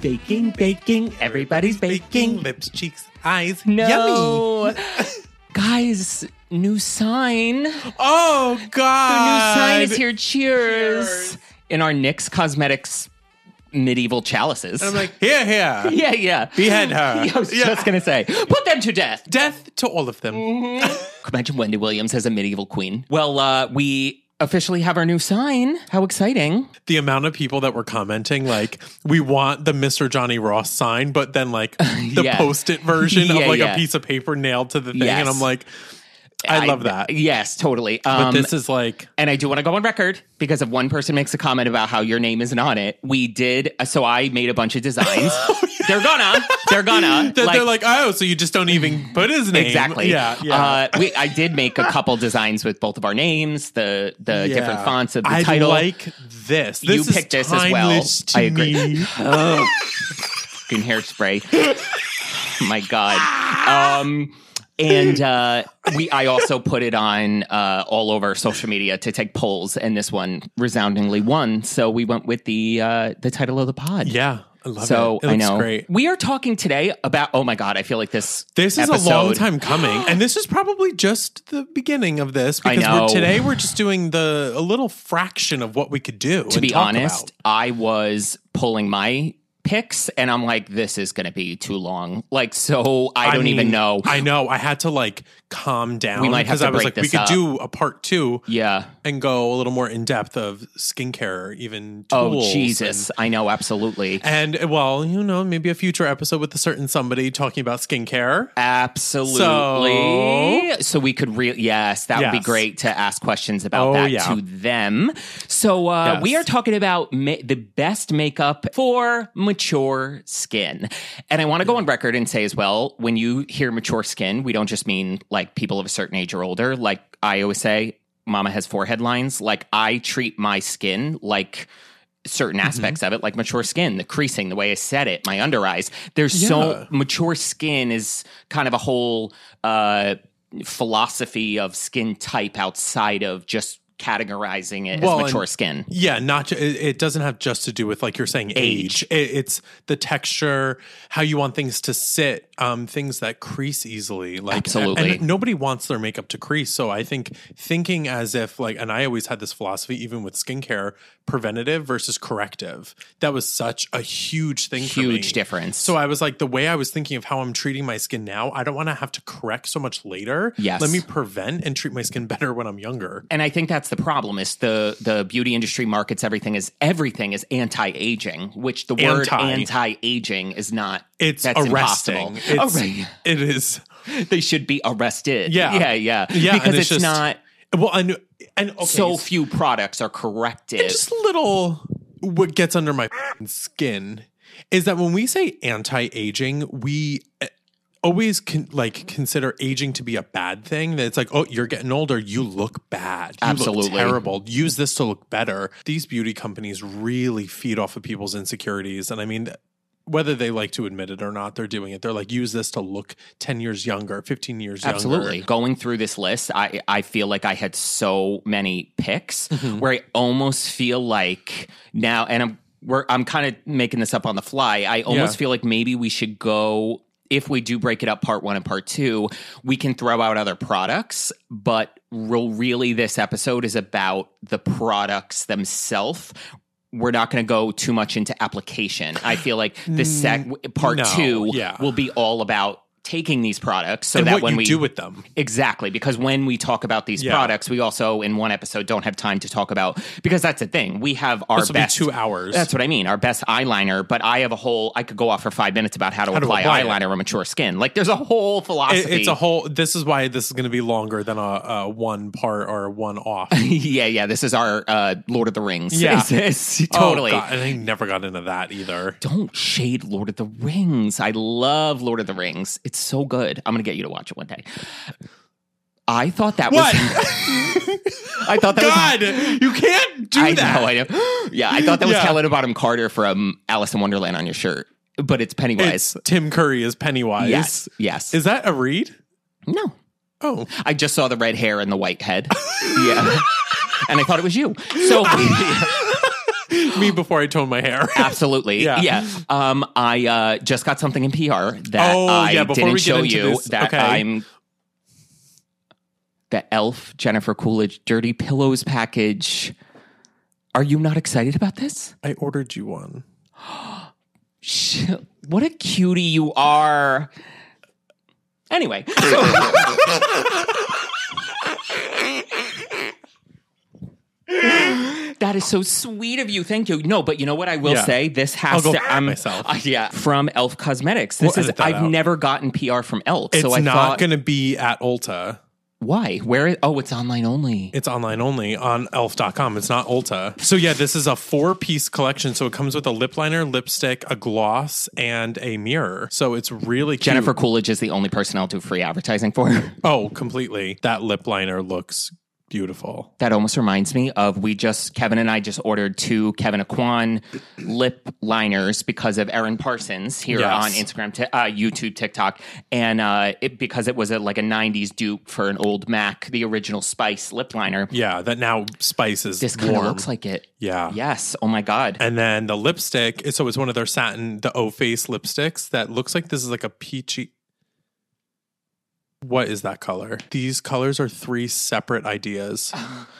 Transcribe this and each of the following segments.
Baking, baking, everybody's baking. lips, cheeks, eyes. No. Yummy. Guys, new sign. Oh, God. The new sign is here. Cheers. Cheers. In our NYX Cosmetics medieval chalices. I'm like, here, here. yeah, yeah. Behead her. I was just going to say, put them to death. Death to all of them. Imagine Wendy Williams as a medieval queen. Well, uh, we officially have our new sign. How exciting. The amount of people that were commenting, like, we want the Mr. Johnny Ross sign, but then like the Yeah. post-it version Yeah, of like yeah. a piece of paper nailed to the thing. Yes. And I'm like, I, love that. Yes, totally. But Um, this is like and I do want to go on record because if one person makes a comment about how your name isn't on it, we did. So I made a bunch of designs. They're gonna. They're gonna. that they're like, oh, so you just don't even put his name. Exactly. Yeah, yeah. Uh, we, I did make a couple designs with both of our names, the the Yeah. different fonts of the title. I title. like this. You This is picked this as well. to I agree. me. oh, fucking hairspray. My God. Um, and uh, we, I also put it on uh, all over social media to take polls, and this one resoundingly won. So we went with the uh, the title of the pod. Yeah, I love So it. It I know great. we are talking today about. Oh my god! I feel like this. This is episode, a long time coming, and this is probably just the beginning of this I because know. we're, today we're just doing the a little fraction of what we could do. To be honest, I was pulling my picks, and I'm like, this is going to be too long. Like, so I don't even know. I know. I had to like calm down. We might have because to I was break like, we could up. do a part two yeah. and go a little more in depth of skincare, even Oh Jesus! I know absolutely. And, and well, you know, maybe a future episode with a certain somebody talking about skincare. Absolutely. So, we could really, yes, that would be great to ask questions about Oh, that yeah. to them. So, uh, Yes. we are talking about ma- the best makeup for mature skin. And I want to go on record and say as well when you hear mature skin, we don't just mean like people of a certain age or older. Like I always say, mama has forehead lines. Like I treat my skin like, certain Mm-hmm. aspects of it, like mature skin, the creasing, the way I said it, my under eyes. There's so mature skin is kind of a whole uh, philosophy of skin type outside of just categorizing it Well, as mature skin. Yeah, not ju- it, doesn't have just to do with like you're saying age. It, it's the texture, how you want things to sit, um, things that crease easily. Like Absolutely. and nobody wants their makeup to crease. So I think thinking as if like, and I always had this philosophy, even with skincare, preventative versus corrective. That was such a huge thing. for me. Huge difference. So I was like, the way I was thinking of how I'm treating my skin now, I don't want to have to correct so much later. Yes. Let me prevent and treat my skin better when I'm younger. and I think that's the problem is the the beauty industry markets everything as everything is anti-aging, which the word Anti. anti-aging is not It's that's arresting. impossible. It's, Oh, right. It is. They should be arrested. Yeah. Yeah, yeah. Yeah, Because it's, it's just- not Well, and and okay, so few products are corrective. just little what gets under my skin is that when we say anti-aging, we always con- like consider aging to be a bad thing. That it's like, oh, you're getting older, you look bad, you Absolutely. look terrible. Use this to look better. These beauty companies really feed off of people's insecurities, and I mean. Whether they like to admit it or not, they're doing it. They're like, use this to look 10 years younger, 15 years younger. Absolutely. Going through this list, I I feel like I had so many picks Mm-hmm. where I almost feel like now, and I'm we're I'm kind of making this up on the fly. I almost Yeah. feel like maybe we should go if we do break it up part one and part two, we can throw out other products, but real, really this episode is about the products themselves. We're not going to go too much into application. I feel like the sec mm. part no, two yeah. will be all about taking these products so and that when we do with them. Exactly, because when we talk about these Yeah. products, we also in one episode don't have time to talk about because that's the thing. We have our This best two hours. That's what I mean. Our best eyeliner, but I have a whole. I could go off for five minutes about how to, to apply, apply it. eyeliner on mature skin. Like there's a whole philosophy. It- it's a whole. This is why this is going to be longer than a, a one part or one off. yeah, yeah. This is our uh, Lord of the Rings. Yeah. It's- it's totally. Oh, I never got into that either. Don't shade Lord of the Rings. I love Lord of the Rings. It's so good. I'm gonna get you to watch it one day. I thought that What? was. I thought that was God, you can't do I that. know, I know. Yeah, I thought that was Yeah. Helena Bonham Carter from Alice in Wonderland on your shirt, but it's Pennywise. It's Tim Curry as Pennywise. yes, yes. Is that a read? no, Oh, I just saw the red hair and the white head. yeah, and I thought it was you. So Me before I tone my hair. Absolutely. Yeah. Yeah. Um, I uh, just got something in PR that Oh, I yeah, didn't show you this- that okay. I'm the Elf Jennifer Coolidge Dirty Pillows package. Are you not excited about this? I ordered you one. What a cutie you are. Anyway, that is so sweet of you. Thank you. No, but you know what I will Yeah. say? This has I'll go to. f- I'm myself. uh, yeah, from Elf Cosmetics. This We'll is. edit that I've out. never gotten PR from Elf, It's so I not thought, going to be at Ulta. why? Where? Oh, it's online only. It's online only on elf.com. It's not Ulta. So yeah, this is a four piece collection. So it comes with a lip liner, lipstick, a gloss, and a mirror. So it's really cute. Jennifer Coolidge is the only person I'll do free advertising for. Oh, completely. That lip liner looks beautiful. That almost reminds me of we just Kevin and I just ordered two Kevyn Aucoin lip liners because of Erin Parsons here Yes. on Instagram, ti- uh, YouTube, TikTok, and uh, it, because it was a, like a '90s dupe for an old Mac, the original Spice lip liner. Yeah, that now Spice is This kind of looks like it. Yeah. Yes. Oh my god. And then the lipstick, so it's one of their satin, the O Face lipsticks that looks like this is like a peachy. What is that color? These colors are three separate ideas.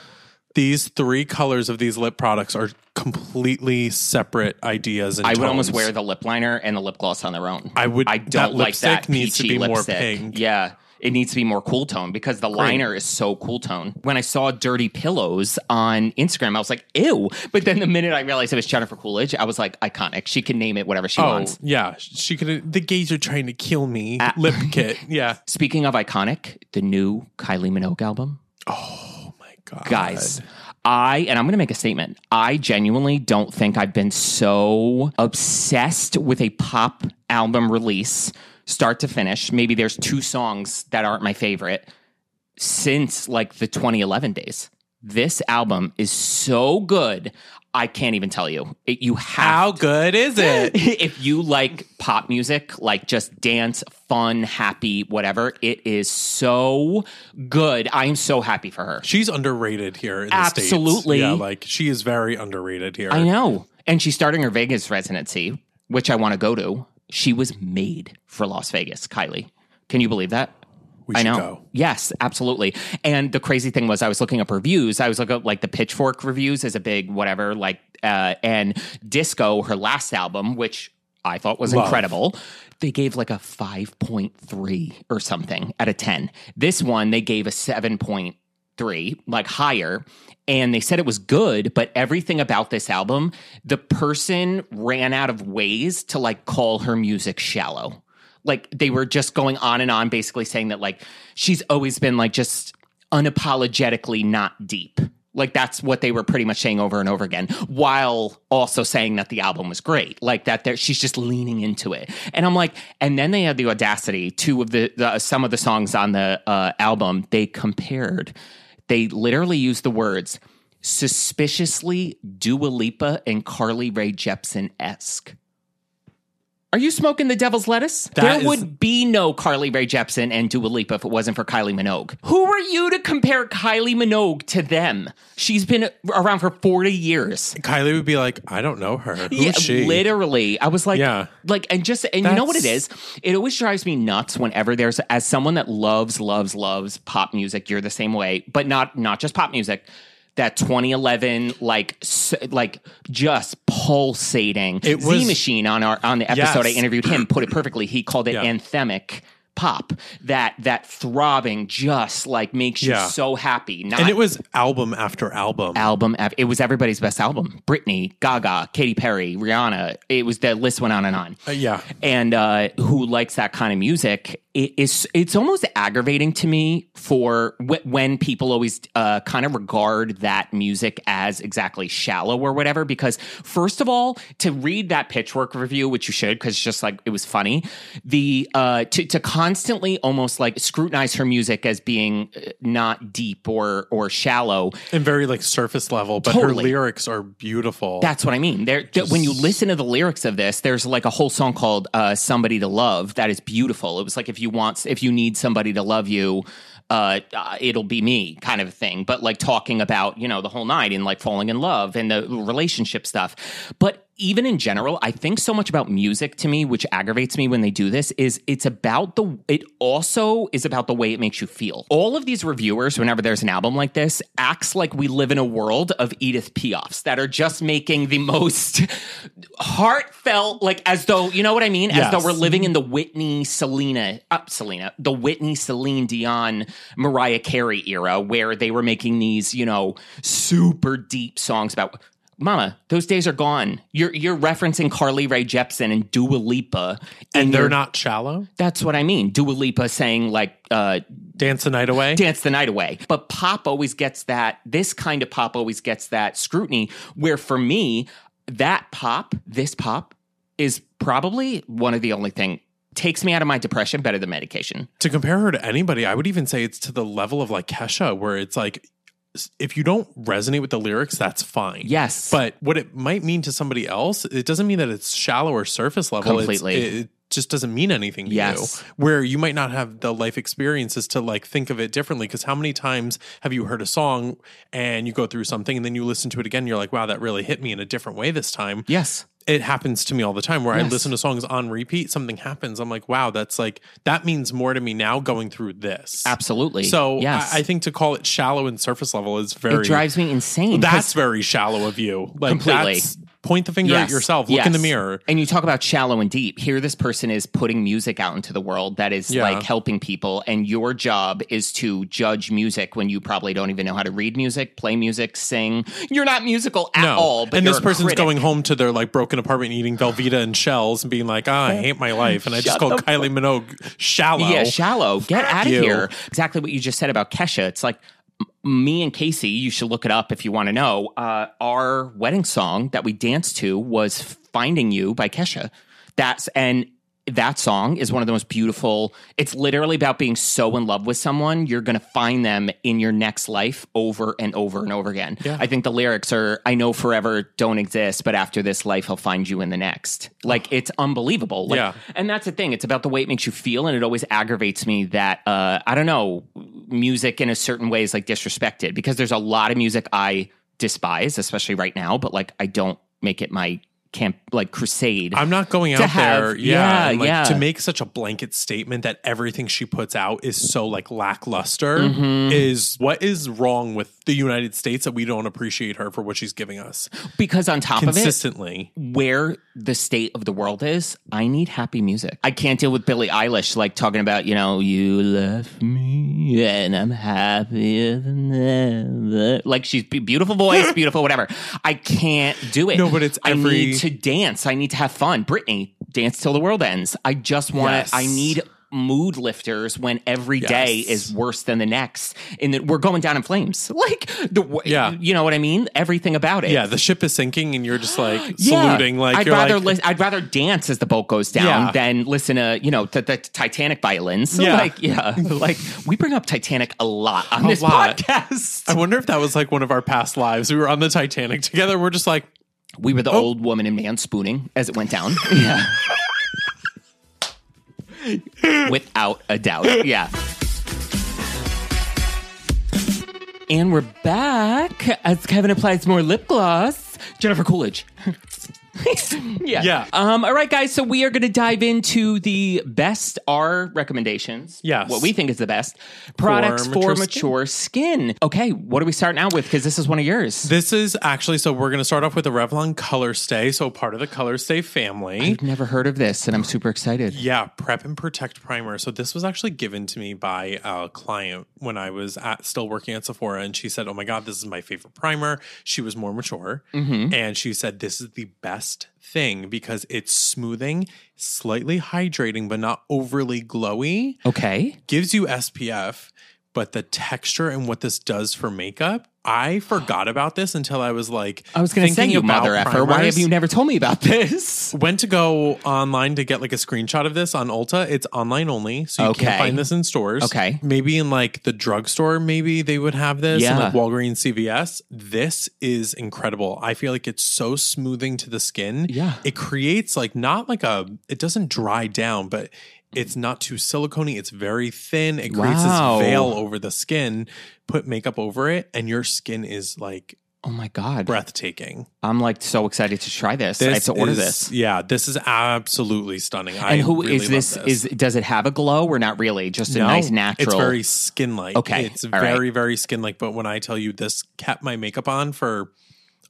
these three colors of these lip products are completely separate ideas. And I would almost wear the lip liner and the lip gloss on their own. I would. I don't that like lipstick that needs to peachy be more lipstick. pink. Yeah. It needs to be more cool tone because the liner is so cool tone. When I saw Dirty Pillows on Instagram, I was like, ew. But then the minute I realized it was Jennifer Coolidge, I was like, iconic. She can name it whatever she Oh wants. yeah, she could. The gays are trying to kill me. Ah. Lip kit. Yeah. Speaking of iconic, the new Kylie Minogue album. Oh my god, guys i and i'm going to make a statement i genuinely don't think i've been so obsessed with a pop album release start to finish maybe there's two songs that aren't my favorite since like the 2011 days this album is so good i can't even tell you it, you have How good is it? if you like pop music, like just dance, fun, happy, whatever, it is so good. I am so happy for her. She's underrated here. In the Absolutely. Yeah. Like she is very underrated here. I know. And she's starting her Vegas residency, which I want to go to. She was made for Las Vegas, Kylie. Can you believe that? We I know. go. Yes, absolutely. And the crazy thing was, I was looking up reviews. I was looking up like the Pitchfork reviews as a big whatever, like, uh, and Disco, her last album, which I thought was Love. incredible. They gave like a 5.3 or something out of 10. This one, they gave a 7.3, like higher. And they said it was good, but everything about this album, the person ran out of ways to like call her music shallow like they were just going on and on basically saying that like she's always been like just unapologetically not deep like that's what they were pretty much saying over and over again while also saying that the album was great like that she's just leaning into it and i'm like and then they had the audacity two of the, the some of the songs on the uh, album they compared they literally used the words suspiciously Dua Lipa and Carly Rae Jepsen esque. Are you smoking the devil's lettuce? That there is- would be no Carly Rae Jepsen and Dua Lipa if it wasn't for Kylie Minogue. Who are you to compare Kylie Minogue to them? She's been around for 40 years. Kylie would be like, I don't know her. Who's yeah, she? literally. I was like, Yeah. like, and just, and you know what it is? It always drives me nuts whenever there's, as someone that loves, loves, loves pop music, you're the same way, but not, not just pop music. That 2011, like, s- like just pulsating. It Z was- Machine on our on the episode Yes. I interviewed him put it perfectly. He called it Yeah. anthemic pop. That that throbbing just like makes you Yeah. so happy. Not and it was album after album. album. af- It was everybody's best album. Britney, Gaga, Katy Perry, Rihanna. It was the list went on and on. Uh, yeah. And uh, who likes that kind of music? It is. It's almost aggravating to me for wh- when people always uh, kind of regard that music as exactly shallow or whatever. Because first of all, to read that Pitchfork review, which you should, because it's just like it was funny. The uh, to to constantly almost like scrutinize her music as being uh, not deep or or shallow And very like surface level, but her lyrics are beautiful. That's what I mean. There, th- when you listen to the lyrics of this, there's like a whole song called uh, "Somebody to Love" that is beautiful. It was like if you want, if you need somebody to love you, uh, it'll be me kind of thing, but like talking about, you know, the whole night and like falling in love and the relationship stuff. But even in general, I think so much about music to me, which aggravates me when they do this, is it's about the, it also is about the way it makes you feel. All of these reviewers, whenever there's an album like this, acts like we live in a world of Edith Piafs that are just making the most heartfelt, like as though, you know what I mean? As Yes. though we're living in the Whitney, Selena, uh, Selena, the Whitney, Celine Dion, Mariah Carey era where they were making these, you know, super deep songs about Mama, those days are gone. You're you're referencing Carly Rae Jepsen and Dua Lipa, and they're not shallow. That's what I mean. Dua Lipa saying like uh, Dance the night away. dance the night away. But pop always gets that, this kind of pop always gets that scrutiny. Where for me, that pop, this pop, is probably one of the only thing takes me out of my depression better than medication. to compare her to anybody, I would even say it's to the level of like Kesha, where it's like, if you don't resonate with the lyrics, that's fine. Yes. But what it might mean to somebody else, it doesn't mean that it's shallow or surface level. It's- Completely. it just doesn't mean anything to Yes. you. Where you might not have the life experiences to like think of it differently. Because how many times have you heard a song and you go through something and then you listen to it again? And you're like, wow, that really hit me in a different way this time yes. It happens to me all the time where I listen to songs on repeat, something happens. I'm like, wow, that's like, that means more to me now going through this. Absolutely. So yes. I, I think to call it shallow and surface level is very, it drives me insane. that's very shallow of you. Like, Completely. that's, point the finger at yourself, look in the mirror. And you talk about shallow and deep. Here, this person is putting music out into the world that is Yeah. like helping people. And your job is to judge music when you probably don't even know how to read music, play music, sing. You're not musical at No. all. But and this person's critic. going home to their like broken apartment eating Velveeta and shells and being like, ah, I hate my life. And I just called Kylie Minogue shallow. Yeah, shallow. Get out of you. here. Exactly what you just said about Kesha. It's like me and Casey, you should look it up if you want to know. Uh, our wedding song that we danced to was Finding You by Kesha. That's, and that song is one of the most beautiful. It's literally about being so in love with someone, you're going to find them in your next life over and over and over again. Yeah. I think the lyrics are, I know forever don't exist, but after this life, I'll find you in the next. Like, it's unbelievable. Like, Yeah. and that's the thing. It's about the way it makes you feel, and it always aggravates me that uh, I don't know music in a certain way is like disrespected because there's a lot of music I despise, especially right now. But like, I don't make it my camp like crusade. I'm not going out have- there, yeah, yeah, like, yeah. To make such a blanket statement that everything she puts out is so like lackluster Mm-hmm. is what is wrong with the United States that we don't appreciate her for what she's giving us because on top of it, consistently. where the state of the world is, I need happy music. I can't deal with Billie Eilish like talking about, you know, you left me and I'm happier than ever. Like she's beautiful voice, beautiful whatever. I can't do it. No, but it's I need to dance. I need to have fun. Britney, dance till the world ends. I just want Yes. I need mood lifters when every day Yes. is worse than the next and that we're going down in flames like the Yeah. you know what i mean everything about it Yeah, the ship is sinking, and you're just like yeah. saluting. Like I'd rather like, lis- I'd rather dance as the boat goes down Yeah. than listen to you know the, the Titanic violins. Yeah. Like yeah, like we bring up Titanic a lot on A this lot. podcast. I wonder if that was like one of our past lives. We were on the Titanic together. We're just like, we were the Oh. old woman and man spooning as it went down. yeah. Without a doubt. Yeah. And we're back as Kevin applies more lip gloss. Jennifer Coolidge. yeah. Yeah. Um, all right, guys. So we are going to dive into the best our recommendations. Yes. What we think is the best products for mature mature, skin. Okay. What are we starting out with? Because this is one of yours. this is actually so. We're going to start off with the Revlon Color Stay, so part of the Color Stay family. I've never heard of this, and I'm super excited. Yeah, Prep and Protect Primer. So this was actually given to me by a client when I was at, still working at Sephora, and she said, "Oh my god, this is my favorite primer." She was more mature, and she said, "This is the best thing because it's smoothing, slightly hydrating, but not overly glowy. Okay. Gives you SPF." But the texture and what this does for makeup, I forgot about this until I was like, I was going to say, you mother effer. Why have you never told me about this? went to go online to get like a screenshot of this on Ulta. It's online only, so you Okay. can't find this in stores. Okay. maybe in like the drugstore, maybe they would have this. Yeah. like Walgreens, CVS. This is incredible. I feel like it's so smoothing to the skin. Yeah. it creates like not like a. It doesn't dry down, but It's not too silicone It's very thin. It creates Wow. this veil over the skin. Put makeup over it, and your skin is like Oh my god. breathtaking. I'm like so excited to try this. I have to order is- this. Yeah, this is absolutely stunning. I And who really is love this? Is does it have a glow or not really? Just a No, nice natural. It's very skin like. Okay, It's all right. very, very skin like. But when I tell you this kept my makeup on for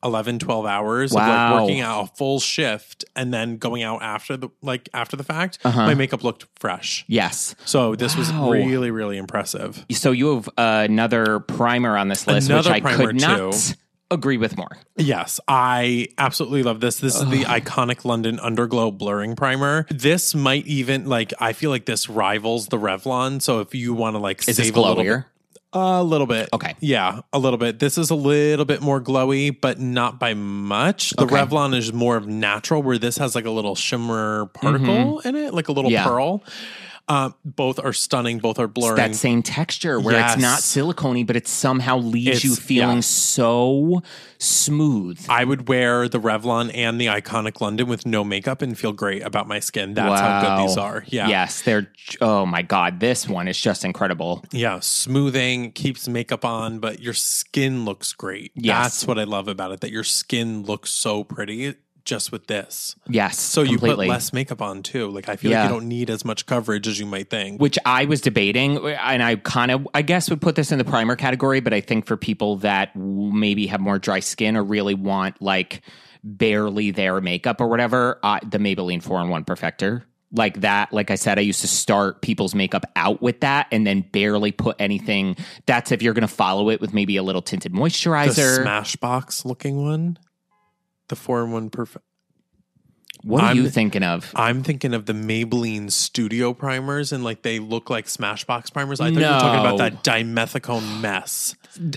11, 12 hours of like working out a full shift and then going out after the like after the fact, Uh-huh. my makeup looked fresh. yes. So this Wow. was really, really impressive. So you have another primer on this list, Another which I could not agree with more. Yes, I absolutely love this. This is the iconic London Underglow blurring primer. This might even like I feel like this rivals the Revlon. So if you want to like Is save a little? A little bit. Okay. Yeah, a little bit. This is a little bit more glowy, but not by much. The Okay. Revlon is more of natural, where this has like a little shimmer particle in it, like a little Mm-hmm. Yeah. pearl. Uh, both are stunning. Both are It's blurring. that same texture where it's not Yes. silicone, but it somehow leaves you feeling yeah. so smooth. I would wear the Revlon and the iconic London with no makeup and feel great about my skin. That's how good these are. Yeah. Yes, they're. Oh my god, this one is just incredible. Yeah, smoothing keeps makeup on, but your skin looks great. Yes. That's what I love about it. That your skin looks so pretty just with this. Yes, So you put less makeup on too. Like I feel Yeah. like you don't need as much coverage as you might think. which I was debating, and I kind of, I guess, would put this in the primer category. But I think for people that maybe have more dry skin or really want like barely their makeup or whatever, uh, the Maybelline Four in One Perfector. Like that, like I said, I used to start people's makeup out with that and then barely put anything. That's if you're going to follow it with maybe a little tinted The moisturizer. Smashbox looking one, the four in one perfect. what are I'm- you thinking of? I'm thinking of the Maybelline Studio primers, and like they look like Smashbox primers. I thought you were talking No. about that dimethicone mess.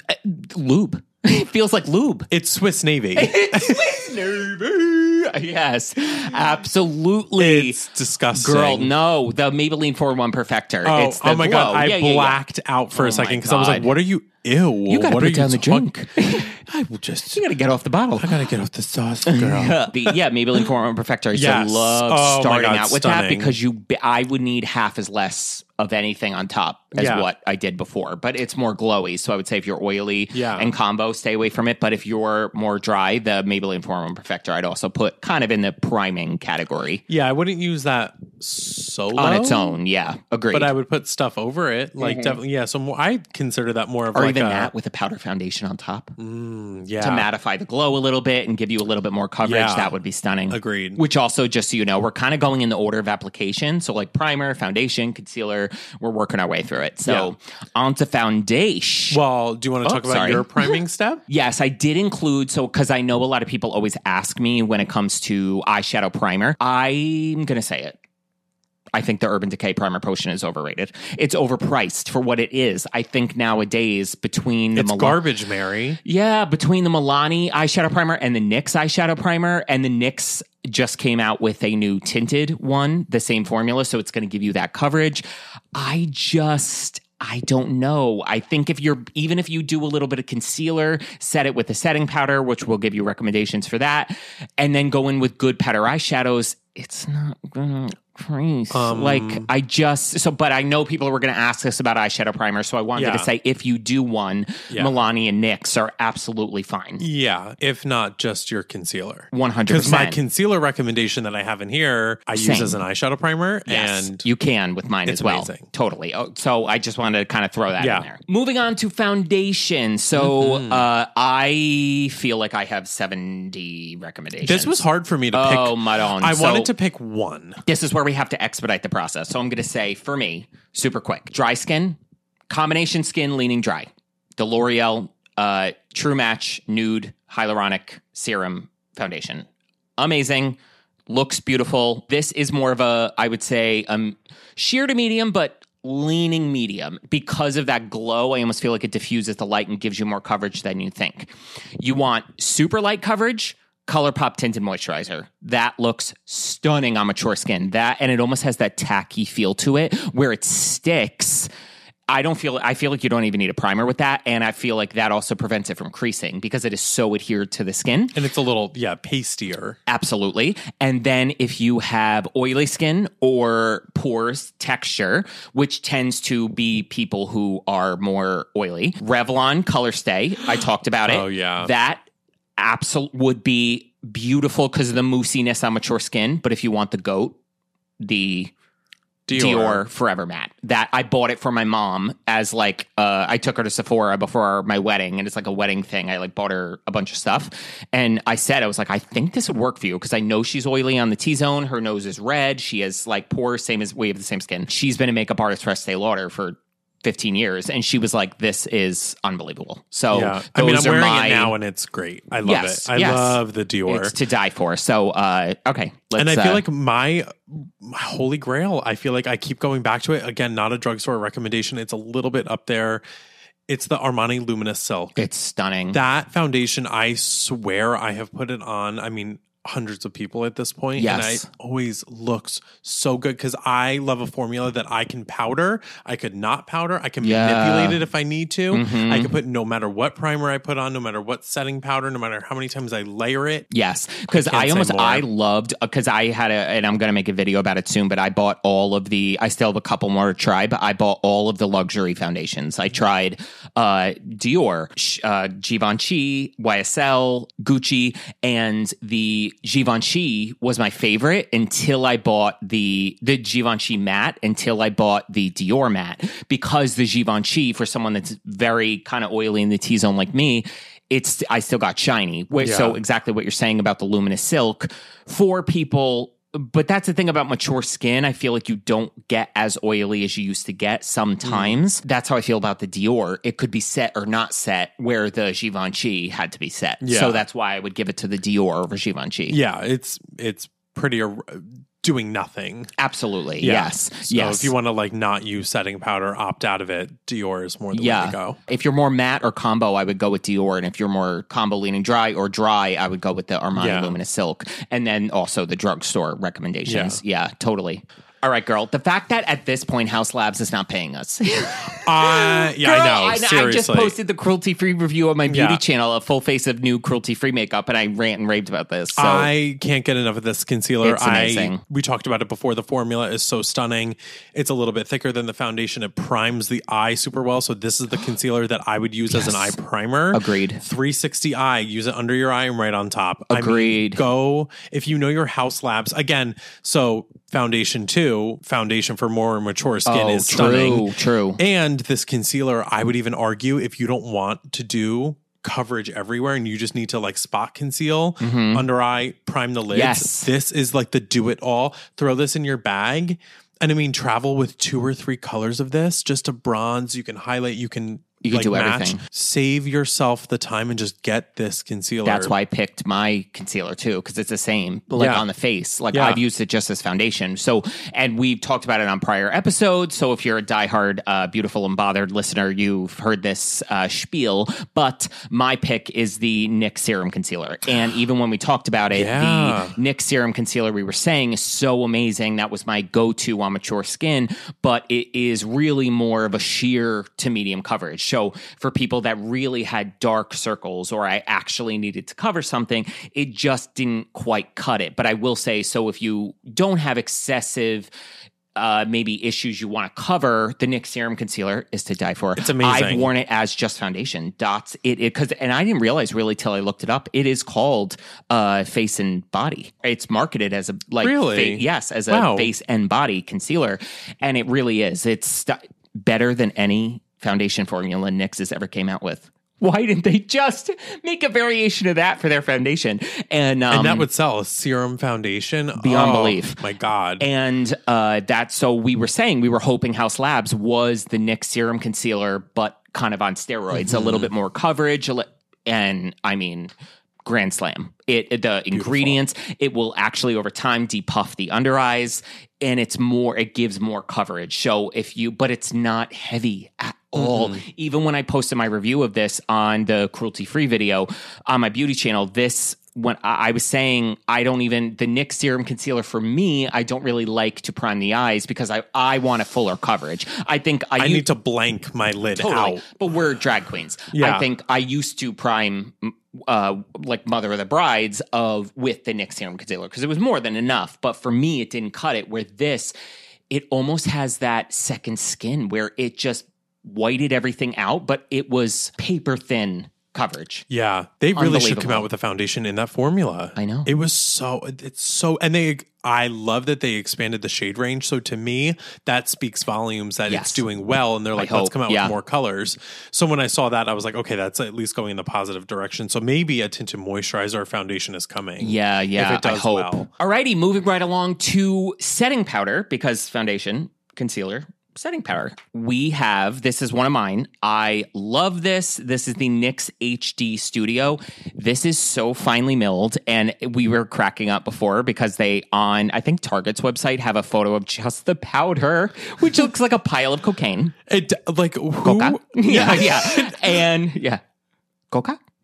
Uh, Lube. It feels like lube. It's Swiss Navy. It's Swiss Navy. Yes, absolutely. it's disgusting. Girl, no, the Maybelline 4-1 Perfector. Oh, it's the oh my glow. god! I Yeah, yeah, yeah. blacked out for Oh a second because I was like, "What are you? Ew! You gotta what put down the drink. I will just. You gotta get off the bottle. I gotta get off the sauce, girl. the, yeah, Maybelline 4-1 Perfector. I Yes. to love Oh starting God, out with that because you, I would need half as less of anything on top as Yeah. what I did before, but it's more glowy. So I would say if you're oily Yeah. and combo, stay away from it. But if you're more dry, the Maybelline 4-1 Perfector, I'd also put kind of in the priming category Yeah, I wouldn't use that solo on its own. Yeah, agreed. but I would put stuff over it. Like definitely, yeah. So more, I consider that more of or like even a, that with a powder foundation on top. Mm, yeah. to mattify the glow a little bit and give you a little bit more coverage. Yeah. That would be stunning. Agreed. Which also, just so you know, we're kind of going in the order of application. So, like primer, foundation, concealer, we're working our way through it. So, on to foundation. Well, do you want to Oh, talk about sorry. your priming step? Yes, I did include so because I know a lot of people always ask me when it comes to eyeshadow primer. I'm gonna say it. I think the Urban Decay Primer Potion is overrated. It's overpriced for what it is. I think nowadays between the It's Mila- garbage, Mary. yeah, between the Milani eyeshadow primer and the NYX eyeshadow primer, and the NYX just came out with a new tinted one, the same formula, so it's going to give you that coverage. I just. I don't know. I think if you're even if you do a little bit of concealer, set it with a setting powder, which will give you recommendations for that, and then go in with good powder eyeshadows. It's not gonna crease. Um, like I just so, but I know people were gonna ask us about eyeshadow primer, so I wanted Yeah. to say if you do one, Yeah. Milani and NYX are absolutely fine. Yeah, if not just your concealer. One hundred Because my concealer recommendation that I have in here, I use as an eyeshadow primer, Yes, and you can with mine as well. amazing. Totally. Oh, so I just wanted to kind of throw that Yeah. in there. Moving on to foundation. So Mm-hmm. uh, I feel like I have seventy recommendations. this was hard for me to pick. Oh, madon. I So- wanted to pick one. This is where we have to expedite the process. So I'm going to say for me, super quick. Dry skin, combination skin leaning dry. The L'Oreal uh, True Match Nude Hyaluronic Serum Foundation. Amazing. Looks beautiful. This is more of a, I would say, um, sheer to medium, but leaning medium because of that glow. I almost feel like it diffuses the light and gives you more coverage than you think. You want super light coverage. ColourPop tinted moisturizer. That looks stunning on mature skin. That and it almost has that tacky feel to it where it sticks I don't feel I feel like you don't even need a primer with that and I feel like that also prevents it from creasing because it is so adhered to the skin. And it's a little, yeah, pastier. Absolutely. And then if you have oily skin or pores texture, which tends to be people who are more oily, Revlon Color Stay, I talked about it. Oh, yeah. That absolute would be beautiful because of the moussiness on mature skin. But if you want the goat, the Dior. Forever Matte. That I bought it for my mom as like uh, I took her to Sephora before my wedding, and it's like a wedding thing. I like bought her a bunch of stuff, and I said I was like, I think this would work for you because I know she's oily on the T zone. Her nose is red. She has like pores, same as we have the same skin. She's been a makeup artist for Estee Lauder for 15 years and she was like this is unbelievable so Yeah. I mean, i'm wearing my- it now and it's great. I love Yes, it. I yes. love the Dior. it's to die for so uh okay let's and I feel uh, like my, my holy grail, I feel like I keep going back to it. Again, not a drugstore recommendation. It's a little bit up there. It's the Armani Luminous Silk. it's stunning That foundation, I swear I have put it on. I mean, hundreds of people at this point, Yes. and it always looks so good because I love a formula that I can powder. I could not powder. I can Yeah. manipulate it if I need to. Mhm. I can put no matter what primer I put on, no matter what setting powder, no matter how many times I layer it. Yes, because can't I almost. I loved because I had a and I'm gonna make a video about it soon. But I bought all of the. I still have a couple more to try, but I bought all of the luxury foundations. I tried uh, Dior, uh, Givenchy, YSL, Gucci, and the Givenchy was my favorite until I bought the the Givenchy matte. Until I bought the Dior matte because the Givenchy for someone that's very kind of oily in the T zone like me it's I still got shiny. Where, So exactly what you're saying about the luminous silk for people. But that's the thing about mature skin. I feel like you don't get as oily as you used to get sometimes. Mm. That's how I feel about the Dior. It could be set or not set where the Givenchy had to be set. Yeah. So that's why I would give it to the Dior over Givenchy. Yeah, it's it's pretty ar- doing nothing. Absolutely. Yeah. Yes. So yes. if you want to like not use setting powder, opt out of it. Dior is more the way yeah. to go. If you're more matte or combo, I would go with Dior. And if you're more combo leaning dry or dry, I would go with the Armani Yeah. Luminous Silk. And then also the drugstore recommendations. Yeah. totally. All right, girl. The fact that at this point Haus Labs is not paying us. Uh, yeah, Girl, I know. I, seriously. I just posted the cruelty free review on my beauty Yeah. channel, a full face of new cruelty free makeup, and I rant and raved about this. So I can't get enough of this concealer. It's amazing. I we talked about it before. The formula is so stunning. It's a little bit thicker than the foundation. It primes the eye super well. So this is the concealer that I would use as an eye primer. Agreed. 360 eye. Use it under your eye and right on top. I mean, Agreed. go if you know your Haus Labs again. So foundation two, foundation for more mature skin oh, is stunning. true. And this concealer, I would even argue if you don't want to do coverage everywhere and you just need to like spot conceal under eye, prime the lids. Mm-hmm. Yes. This is like the do it all. Throw this in your bag. And I mean, travel with two or three colors of this just a bronze. You can highlight, you can. You can like, do match. everything. Save yourself the time and just get this concealer. That's why I picked my concealer too, because it's the same, like Yeah. on the face. Like Yeah. I've used it just as foundation. So, and we've talked about it on prior episodes. So if you're a diehard, uh, beautiful and bothered listener, you've heard this uh, spiel. But my pick is the NYX Serum Concealer. And even when we talked about it, Yeah. the NYX Serum Concealer we were saying is so amazing. That was my go-to on mature skin, but it is really more of a sheer to medium coverage. So for people that really had dark circles or I actually needed to cover something, it just didn't quite cut it. But I will say, so if you don't have excessive uh, maybe issues you want to cover, the NYX Serum Concealer is to die for. It's amazing. I've worn it as just foundation dots. It because and I didn't realize really till I looked it up. It is called uh, face and body. It's marketed as a like Really? fa- yes as a Wow. face and body concealer, and it really is. It's st- better than any foundation formula NYX ever came out with. Why didn't they just make a variation of that for their foundation? And um, and that would sell a serum foundation Beyond Oh, belief. My God. and uh, that so we were saying we were hoping Haus Labs was the NYX serum concealer, but kind of on steroids, a little bit more coverage, and I mean. Grand slam. It the ingredients. It will actually over time depuff the under eyes, and it's more. It gives more coverage. So if you, but it's not heavy at all. Even when I posted my review of this on the cruelty free video on my beauty channel, this when I, I was saying I don't even the NYX serum concealer for me, I don't really like to prime the eyes because I I want a fuller coverage. I think I, I u- need to blank my lid totally, out. but we're drag queens. Yeah. I think I used to prime uh like Mother of the Brides of with the NYX serum concealer because it was more than enough. But for me, it didn't cut it. Where this, it almost has that second skin where it just whited everything out, but it was paper thin coverage. Yeah, they really should come out with a foundation in that formula. I know. It was so it's so and they I love that they expanded the shade range. So to me, that speaks volumes that Yes. it's doing well and they're like, let's hope, come out yeah. with more colors. So when I saw that, I was like, okay, that's at least going in the positive direction. So maybe a tinted moisturizer or foundation is coming. Yeah, yeah. if it does I hope. well. Alrighty, moving right along to setting powder because foundation, concealer, setting powder. We have this is one of mine. I love this. This is the NYX HD Studio. This is so finely milled, and we were cracking up before because they on I think Target's website have a photo of just the powder, which looks like a pile of cocaine. It like who Coca? Yeah, yeah, and yeah, coca.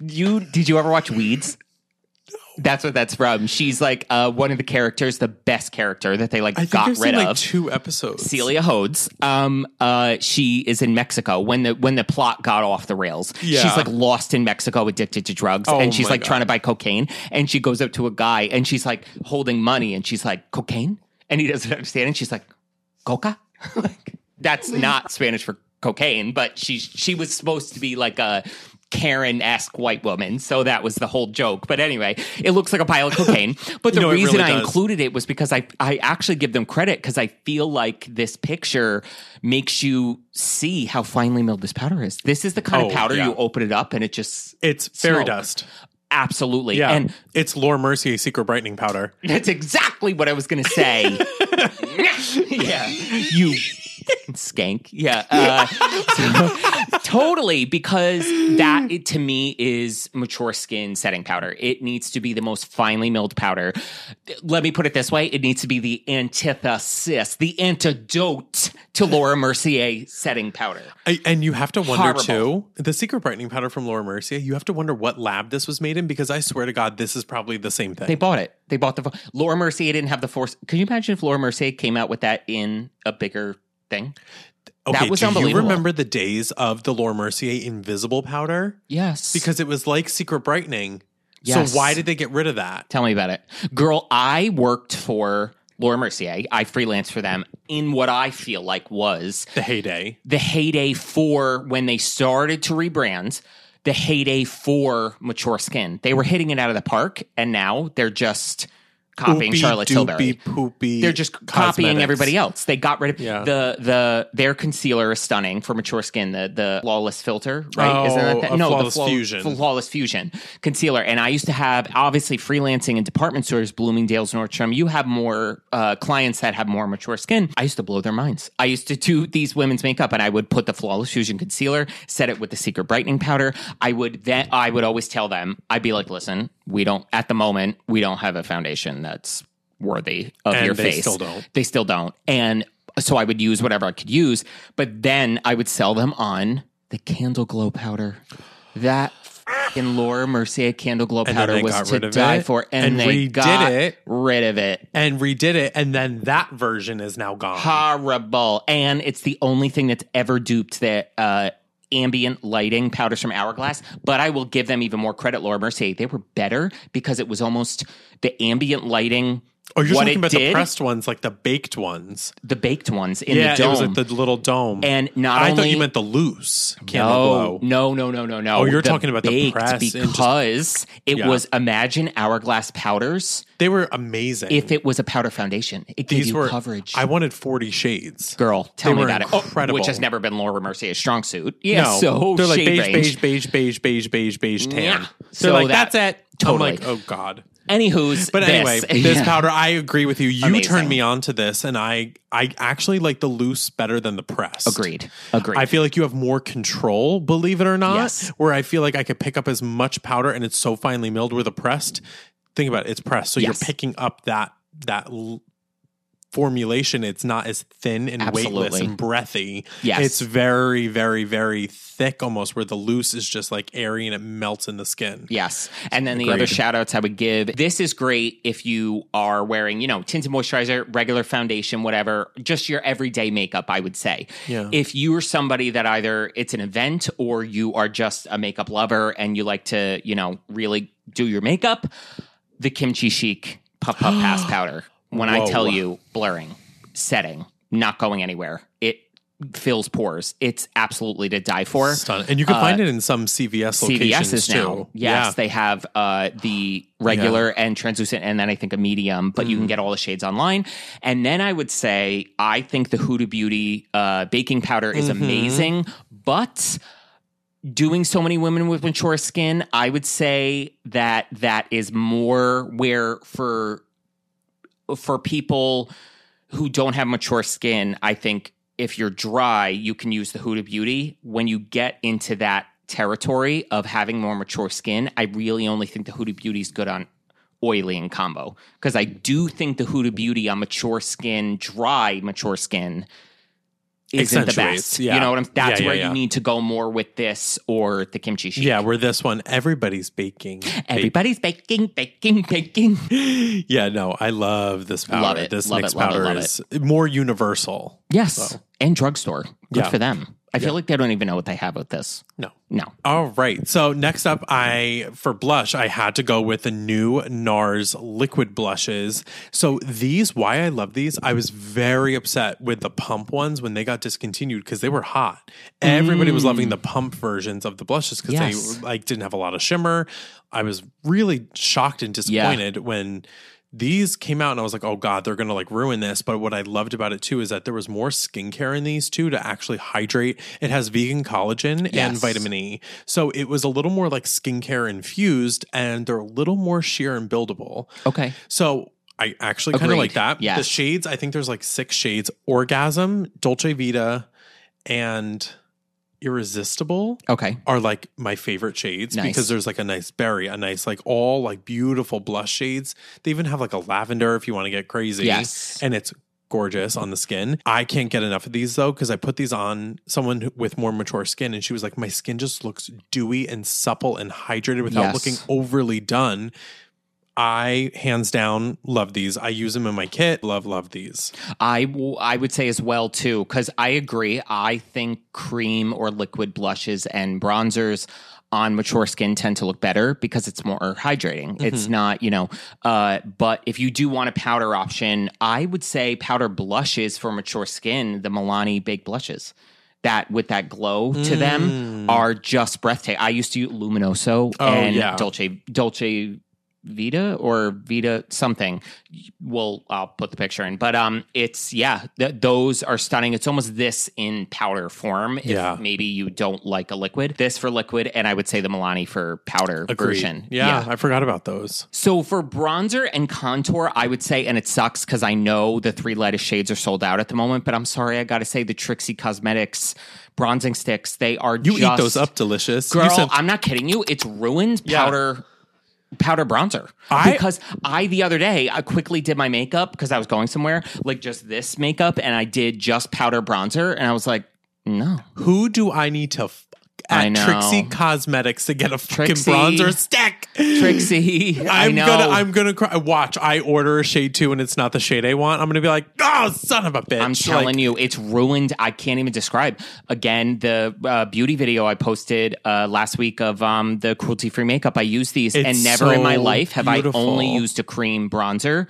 you did you ever watch Weeds? That's what that's from. She's like uh, one of the characters, the best character that they like I think got I've rid seen like of. two episodes. Celia Hodes. Um, uh, she is in Mexico when the when the plot got off the rails. Yeah. She's like lost in Mexico, addicted to drugs, Oh and she's like God. trying to buy cocaine. And she goes up to a guy, and she's like holding money, and she's like cocaine, and he doesn't understand, and she's like coca. like that's not Spanish for cocaine, but she's she was supposed to be like a Karen esque white woman, so that was the whole joke. But anyway, it looks like a pile of cocaine. But the No, reason really I included it was because I I actually give them credit because I feel like this picture makes you see how finely milled this powder is. This is the kind Oh, of powder yeah. you open it up and it just It's fairy Smoke. dust. absolutely Yeah. and it's Laura Mercier secret brightening powder. that's exactly what I was going to say. yeah, you skank. Yeah, uh, so- totally. Because that it, to me is mature skin setting powder. It needs to be the most finely milled powder. Let me put it this way: it needs to be the antithesis, the antidote to Laura Mercier setting powder. I, and you have to wonder Horrible. too, the secret brightening powder from Laura Mercier, you have to wonder what lab this was made in because I swear to God, this is probably the same thing. They bought it. They bought the Laura Mercier didn't have the force. Can you imagine if Laura Mercier came out with that in a bigger thing? okay, was do you remember the days of the Laura Mercier invisible powder? Yes, Because it was like secret brightening. Yes. So why did they get rid of that? Tell me about it. Girl, I worked for Laura Mercier. I freelanced for them in what I feel like was The heyday. the heyday for when they started to rebrand, the heyday for mature skin. They were hitting it out of the park, and now they're just copying Poopy, Charlotte doopy, Tilbury. Poopy. They're just copying everybody else. They got rid of Yeah. the the their concealer is stunning for mature skin. The the flawless filter, right? Oh, Isn't that the, a no Flawless the Flaw- Fusion. flawless fusion concealer? And I used to have obviously freelancing in department stores, Bloomingdale's, Nordstrom. You have more uh, clients that have more mature skin. I used to blow their minds. I used to do these women's makeup, and I would put the flawless fusion concealer, set it with the secret brightening powder. I would then I would always tell them, I'd be like, listen, we don't at the moment we don't have a foundation that's worthy of And your they face. still don't. They still don't. And so I would use whatever I could use, but then I would sell them on the candle glow powder. That in Laura Mercier candle glow powder was to die it for, and, and they got it. rid of it. And redid it. And then that version is now gone. Horrible, and it's the only thing that's ever duped that uh, ambient lighting powders from Hourglass. But I will give them even more credit, Laura Mercier. They were better because it was almost the ambient lighting. Oh, you're what talking about did, the pressed ones, like the baked ones. the baked ones in yeah, the dome. Yeah, it was like the little dome. And not I only thought you meant the loose candle no, no, no, no, no, no. Oh, you're talking about the baked press and just- because it Yeah. was imagine hourglass powders. They were amazing. If it was a powder foundation, it gave These you were coverage. I wanted 40 shades. Girl, tell They me about it. Oh, which has never been Laura Mercier's strong suit. Yeah, no, so they're like beige, range. beige, beige, beige, beige, beige, tan. Yeah. They're So like, that- that's it. totally. I'm like, oh God. Anywho's, But this. anyway, this Yeah. powder, I agree with you. You Amazing. turned me on to this, and I, I actually like the loose better than the press. Agreed. Agreed. I feel like you have more control, believe it or not. Yes. Where I feel like I could pick up as much powder, and it's so finely milled. Where the pressed, think about it, it's pressed, so Yes. you're picking up that that formulation, it's not as thin and weightless and breathy. Yes. It's very, very, very thick almost, where the loose is just like airy and it melts in the skin. Yes. And then the other Agreed. shout outs I would give this is great if you are wearing, you know, tinted moisturizer, regular foundation, whatever, just your everyday makeup, I would say. Yeah. If you are somebody that either it's an event or you are just a makeup lover and you like to, you know, really do your makeup, the Kimchi Chic Puff Puff Pass powder. When I tell you blurring, setting, not going anywhere, it fills pores. It's absolutely to die for. Stunning. And you can find it in some CVS locations CVS's too. now. Yes, Yeah. they have uh, the regular and translucent, and then I think a medium. But Mm. you can get all the shades online. And then I would say I think the Huda Beauty uh, baking powder is Mm-hmm. amazing, but. Doing so many women with mature skin, I would say that that is more where for for people who don't have mature skin, I think if you're dry, you can use the Huda Beauty. When you get into that territory of having more mature skin, I really only think the Huda Beauty is good on oily and combo because I do think the Huda Beauty on mature skin, dry mature skin isn't the best. yeah. You know what I'm that's Yeah, yeah, where you need to go more with this or the KimChi Chic. Yeah, where this one, everybody's baking. Everybody's baking, baking, baking. Yeah, no, I love this powder. Love it, This love mixed it, it, powder is more universal. Yes. So. And drugstore. Good for them. I feel like they don't even know what they have with this. No. No. All right. So next up, I for blush, I had to go with the new NARS liquid blushes. So these, why I love these, I was very upset with the pump ones when they got discontinued because they were hot. Everybody was loving the pump versions of the blushes because Mm. Yes. they like didn't have a lot of shimmer. I was really shocked and disappointed when these came out and I was like, oh God, they're gonna like ruin this. But what I loved about it too is that there was more skincare in these too to actually hydrate. It has vegan collagen and vitamin E. So it was a little more like skincare infused and they're a little more sheer and buildable. Okay. So I actually kind of like that. Yes. The shades, I think there's like six shades Orgasm, Dolce Vita, and Irresistible Okay. are like my favorite shades Nice. because there's like a nice berry, a nice like all like beautiful blush shades. They even have like a lavender if you want to get crazy. Yes. And it's gorgeous on the skin. I can't get enough of these though because I put these on someone who- with more mature skin and she was like my skin just looks dewy and supple and hydrated without Yes. looking overly done. I hands down love these. I use them in my kit. Love love these. I, w- I would say as well too because I agree. I think cream or liquid blushes and bronzers on mature skin tend to look better because it's more hydrating. It's not you know. Uh, but if you do want a powder option, I would say powder blushes for mature skin. The Milani baked blushes. That with that glow to them are just breathtaking. I used to use Luminoso Oh, and yeah. Dolce Dolce Vita or Vita something. We'll I'll put the picture in, but um, it's yeah, th- those are stunning. It's almost this in powder form. If Yeah. maybe you don't like a liquid, this for liquid, and I would say the Milani for powder Agreed. version. Yeah, I forgot about those. So for bronzer and contour, I would say, and it sucks because I know the three lightest shades are sold out at the moment. But I'm sorry, I got to say the Trixie Cosmetics bronzing sticks. They are You eat those up delicious. Girl. said- I'm not kidding you. It's ruined Yeah. Powder. Bronzer I- because I the other day I quickly did my makeup because I was going somewhere like just this makeup and I did just powder bronzer and I was like no Who do I need to at. Trixie Cosmetics to get a fucking Trixie. bronzer stick? Trixie I I'm know gonna I'm gonna cry. Watch, I order a shade two and it's not the shade I want. I'm gonna be like, oh, son of a bitch! I'm telling Like, you, it's ruined. I can't even describe. Again, the uh, beauty video I posted uh, last week of um, the cruelty free makeup, I use these, and never in my life have beautiful. I only used a cream bronzer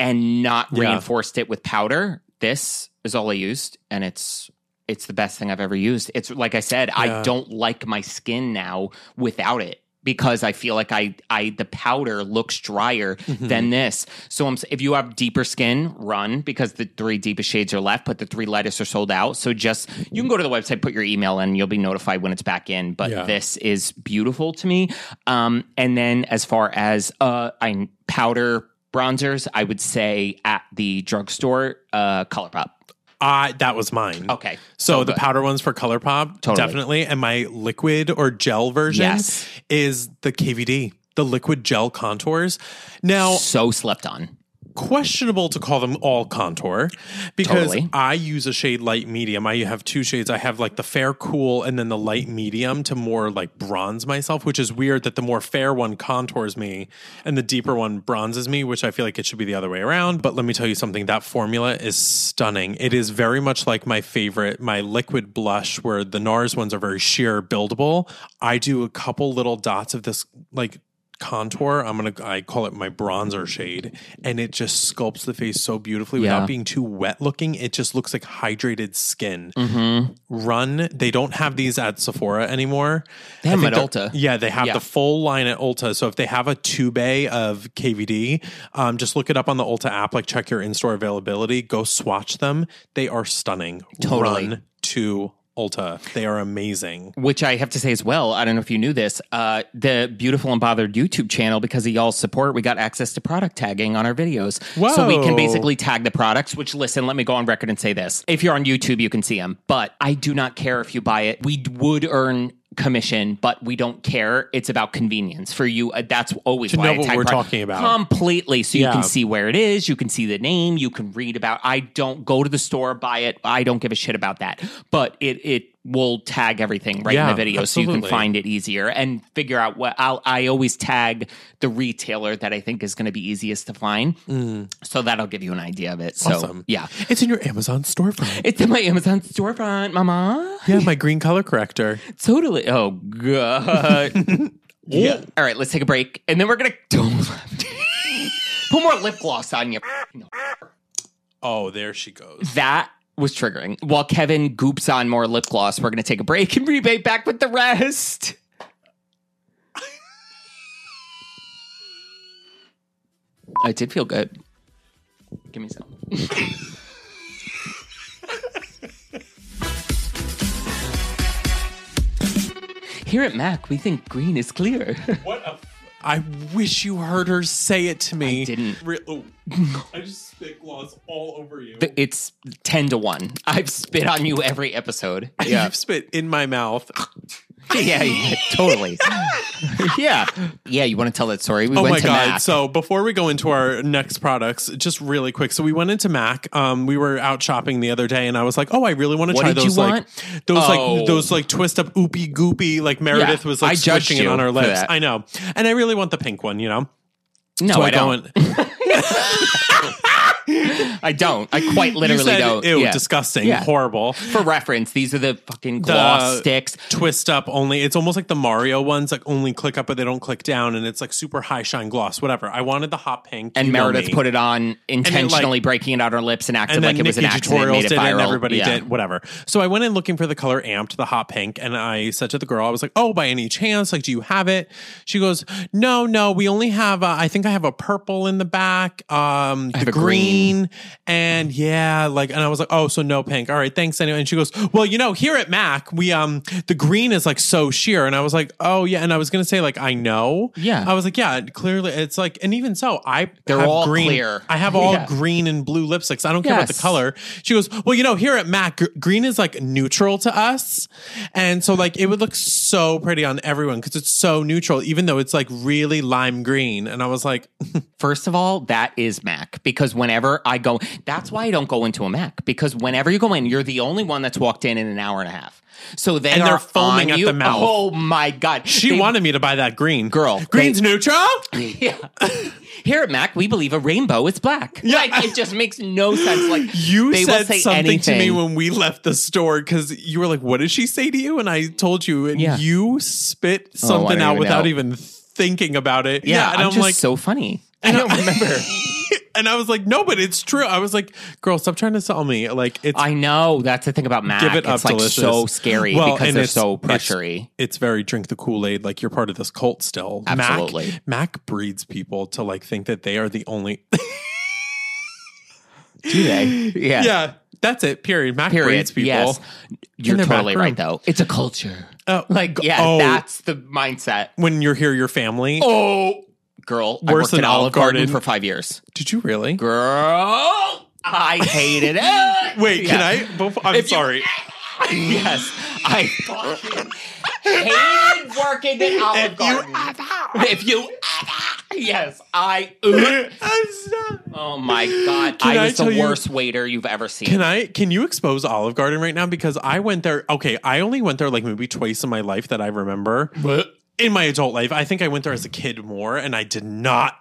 and not Yeah. reinforced it with powder. This is all I used, and it's it's the best thing I've ever used. It's like I said, Yeah. I don't like my skin now without it because I feel like I I the powder looks drier Mm-hmm. than this. So I'm, if you have deeper skin, run because the three deepest shades are left, but the three lightest are sold out. So just you can go to the website, put your email in, you'll be notified when it's back in. But Yeah. this is beautiful to me. Um, and then as far as uh, I powder bronzers, I would say at the drugstore, uh, ColourPop. I that was mine. Okay, So, oh, the powder ones for ColourPop, Totally. definitely, and my liquid or gel version Yes. is the KVD, the liquid gel contours. Now, so slept on. Questionable to call them all contour because Totally. I use a shade light medium. I have two shades. I have like the fair cool and then the light medium to more like bronze myself, which is weird that the more fair one contours me and the deeper one bronzes me, which I feel like it should be the other way around. But let me tell you something that formula is stunning. It is very much like my favorite, my liquid blush, where the NARS ones are very sheer buildable. I do a couple little dots of this like contour. I'm gonna I call it my bronzer shade, and it just sculpts the face so beautifully Yeah. without being too wet looking. It just looks like hydrated skin. Mm-hmm. Run. They don't have these at Sephora anymore. They have them at Ulta. Yeah, they have Yeah. the full line at Ulta. So if they have a two bay of KVD, um, just look it up on the Ulta app. Like check your in store availability. Go swatch them. They are stunning. Totally. Run to Ulta. They are amazing. Which I have to say as well, I don't know if you knew this, uh, the Beautiful and Bothered YouTube channel, because of y'all's support, we got access to product tagging on our videos. So we can basically tag the products, which listen, let me go on record and say this. If you're on YouTube, you can see them, but I do not care if you buy it. We would earn commission, but we don't care. It's about convenience for you. Uh, that's always why know what we're product- talking about. completely. So you Yeah. can see where it is, you can see the name, you can read about. I don't go to the store, buy it. I don't give a shit about that. But it it will tag everything right in the video, so you can find it easier and figure out what. I'll, I always tag the retailer that I think is going to be easiest to find. So that'll give you an idea of it. So Mm. Awesome. yeah, It's in your Amazon storefront. it's in my Amazon storefront, Mama. yeah, my green color corrector. Totally. Oh god. yeah. All right, let's take a break, and then we're gonna put more lip gloss on you. Oh, there she goes. That was triggering. While Kevin goops on more lip gloss, we're gonna take a break and rebate back with the rest. I did feel good. Give me some. Here at Mac, we think green is clear. What a. I wish you heard her say it to me. I didn't. Re- oh, I just spit gloss all over you. it's 10 to 1. I've spit on you every episode. Yeah. You've spit in my mouth. yeah, yeah, totally. yeah. Yeah, you want to tell that story? We Oh went my to god! Mac. So before we go into our next products, just really quick. So we went into Mac. Um, we were out shopping the other day, and I was like, "Oh, I really want to What try those like want? those Oh. like those like twist up oopy goopy like Meredith Yeah, was like I judged it on her lips. I know, and I really want the pink one. You know, no, so I, go don't. I don't. I quite literally said, don't. Ew, Yeah. disgusting, Yeah. horrible. For reference, these are the fucking gloss The- sticks. Twist up only. It's almost like the Mario ones, like only click up, but they don't click down, and it's like super high shine gloss. Whatever. I wanted the hot pink, And Meredith me. put it on intentionally, breaking it out her lips and acted and like it was Nikki an accident. tutorials Made it viral. it, and everybody Yeah. did, whatever. So I went in looking for the color amped, the hot pink, and I said to the girl, I was like, "Oh, by any chance, like, do you have it?" She goes, "No, no, we only have. Uh, I think I have a purple in the back, um, the have a green, green. and yeah, like." And I was like, "Oh, so no pink. All right, thanks anyway." And she goes, "Well, you know, here at Mac, we um, the green is like so sheer," and I was like, "Oh yeah," and I was gonna say like, "I know." Yeah. I was like, "Yeah, clearly, it's like," and even so, I They're have all green. clear. I have all Yeah. green and blue lipsticks. I don't care about the color. She goes, Well, you know, here at MAC, green is like neutral to us. And so, like, it would look so pretty on everyone because it's so neutral, even though it's like really lime green. And I was like, First of all, that is Mac because whenever I go, that's why I don't go into a Mac because whenever you go in, you're the only one that's walked in in an hour and a half. So they And are they're foaming at you. the mouth. Oh my god! She They- wanted me to buy that green. Girl, Green's they- neutral? Yeah. Here at Mac, we believe a rainbow is black. Yeah. Like it just makes no sense. Like You they will said say something to me when we left the store because you were like, What did she say to you? And I told you, and Yeah. you spit Oh, something don't out even without know. even thinking about it. yeah, and I'm, I'm, just like, so funny. I don't remember. and I was like, No, but it's true. I was like, Girl, stop trying to sell me. Like, it's I know that's the thing about Mac. Give it it's up, like delicious. so scary Well, because they're it's- so it's- pressury. It's very drink the Kool Aid. Like you're part of this cult still. Absolutely. Mac, Mac breeds people to like think that they are the only. Do they? Yeah. yeah, that's it. Period. Mac Period. breeds people. Yes. You're totally right though. It's a culture. Oh, Like, yeah, oh, that's the mindset. when you're here, your family. Oh, girl, I worked than at Olive Garden. Garden. for five years. Did you really? Girl, I hated it. Wait, can I? Before, I'm If you- sorry. yes, I fucking hated working at Olive If you Garden. if you yes, I. oh my god, Can I I was the you- worst waiter you've ever seen. Can I can you expose Olive Garden right now? Because I went there okay, I only went there like maybe twice in my life that I remember. What? In my adult life. I think I went there as a kid more and I did not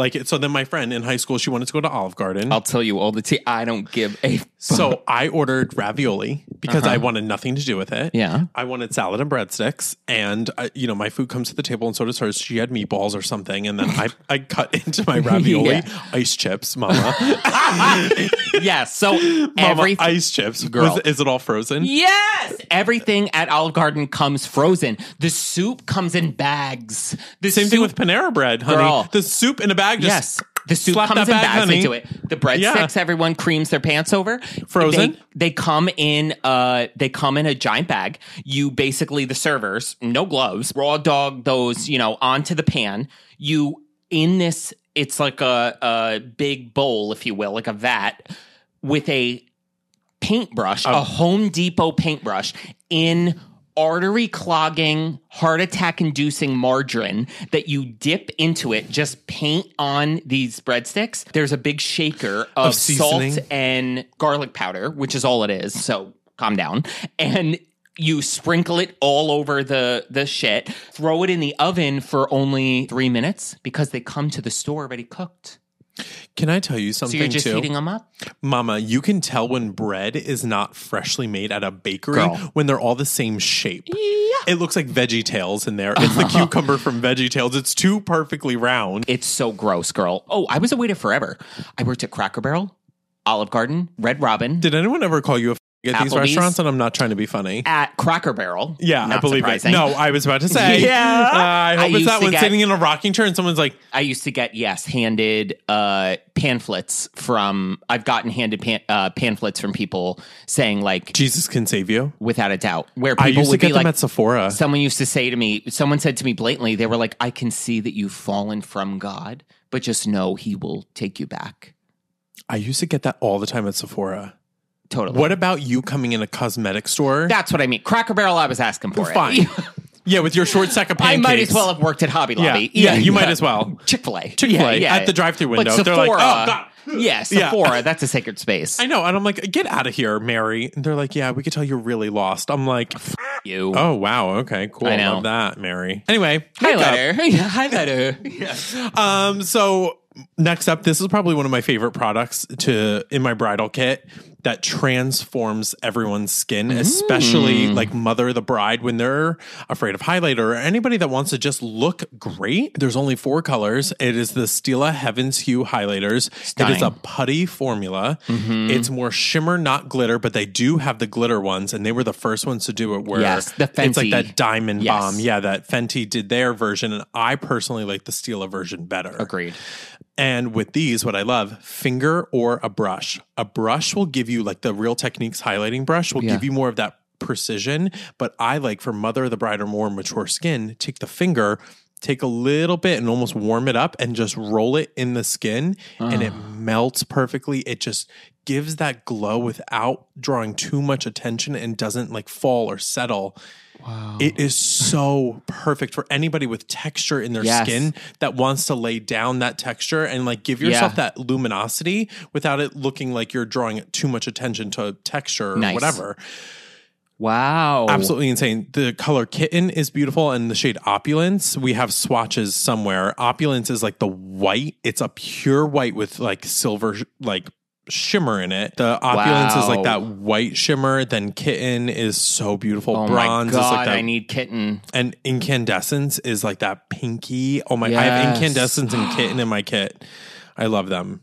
like it. So then my friend in high school, she wanted to go to Olive Garden. I'll tell you all the tea. I don't give a. so I ordered ravioli because I wanted nothing to do with it. Uh-huh. Yeah. I wanted salad and breadsticks, and uh, you know my food comes to the table, and so does hers. She had meatballs or something, and then I I cut into my ravioli Yeah. ice chips, Mama. yes. So Mama everything. ice chips. Girl. Was, is it all frozen? Yes, everything at Olive Garden comes frozen. The soup comes in bags. The Same soup, thing with Panera Bread, honey. Girl. The soup in a bag. Just Yes. The soup slap comes that in bag, bags honey. into it. The breadsticks, everyone creams their pants over. Frozen? They, they come in uh they come in a giant bag. You basically the servers, no gloves, raw dog those, you know, onto the pan. You in this it's like a a big bowl, if you will, like a vat with a paintbrush, a Home Depot paintbrush in artery clogging, heart attack inducing margarine that you dip into it, just paint on these breadsticks. There's a big shaker of, Of salt and garlic powder, which is all it is. So calm down. And you sprinkle it all over the the shit. Throw it in the oven for only three minutes because they come to the store already cooked. Can I tell you So something you're just too? heating them up. Mama, you can tell when bread is not freshly made at a bakery Girl. when they're all the same shape. Yeah. It looks like Veggie Tales in there. It's the cucumber from Veggie Tales. It's too perfectly round. It's so gross, girl. Oh, I was a waiter forever. I worked at Cracker Barrel, Olive Garden, Red Robin, Did anyone ever call you a at these restaurants? And I'm not trying to be funny. at Cracker Barrel. Yeah, I believe surprising. it. No, I was about to say. Yeah. Uh, I hope I it's that one get- sitting in a rocking chair and someone's like, I used to get yes handed uh, pamphlets from. I've gotten handed pan, uh, pamphlets from people saying like Jesus can save you. without a doubt where people I used to get them like. at Sephora. Someone used to say to me, someone said to me blatantly, they were like, I can see that you've fallen from God, but just know he will take you back. I used to get that all the time at Sephora. Totally. What about you coming in a cosmetic store? That's what I mean. Cracker Barrel, I was asking for Fine. it. yeah, with your short sack of I might as well have worked at Hobby Lobby. Yeah, you might as well. Chick Fil A, Chick-fil-A, yeah, at the drive-through window. But They're Sephora, like, "Oh, God." yeah, Yeah. That's a sacred space. I know. And I'm like, get out of here, Mary. And they're like, yeah, we could tell you're really lost. I'm like, you. oh, wow. Okay, cool. I know. love that, Mary. Anyway, Hi makeup. there. Hi there. Yeah. Um, so next up, this is probably one of my favorite products to in my bridal kit that transforms everyone's skin, especially Mm. like mother the bride when they're afraid of highlighter or anybody that wants to just look great. There's only four colors. It is the Stila Heavens Hue highlighters. It is a putty formula. Mm-hmm. It's more shimmer, not glitter, but they do have the glitter ones, and they were the first ones to do it. Where Yes, the Fenty. it's like that diamond Yes. bomb. Yeah, that Fenty did their version, and I personally like the Stila version better. Agreed. And with these, what I love, finger or a brush. A brush will give you like the Real Techniques highlighting brush will Yeah. give you more of that precision. But I like for mother of the bride or more mature skin, take the finger, take a little bit and almost warm it up and just roll it in the skin and it ah. melts perfectly. It just gives that glow without drawing too much attention and doesn't like fall or settle. Wow. It is so perfect for anybody with texture in their Yes. skin that wants to lay down that texture and like give yourself Yeah. that luminosity without it looking like you're drawing too much attention to texture or Nice. whatever. wow. Absolutely insane. The color kitten is beautiful and the shade opulence. We have swatches somewhere. Opulence is like the white. It's a pure white with like silver like shimmer in it. The opulence is like that white shimmer. Then kitten is so beautiful. Oh Bronze my god! is like that I need kitten. and incandescence is like that pinky. Oh my! I have Yes. incandescence and kitten in my kit. I love them.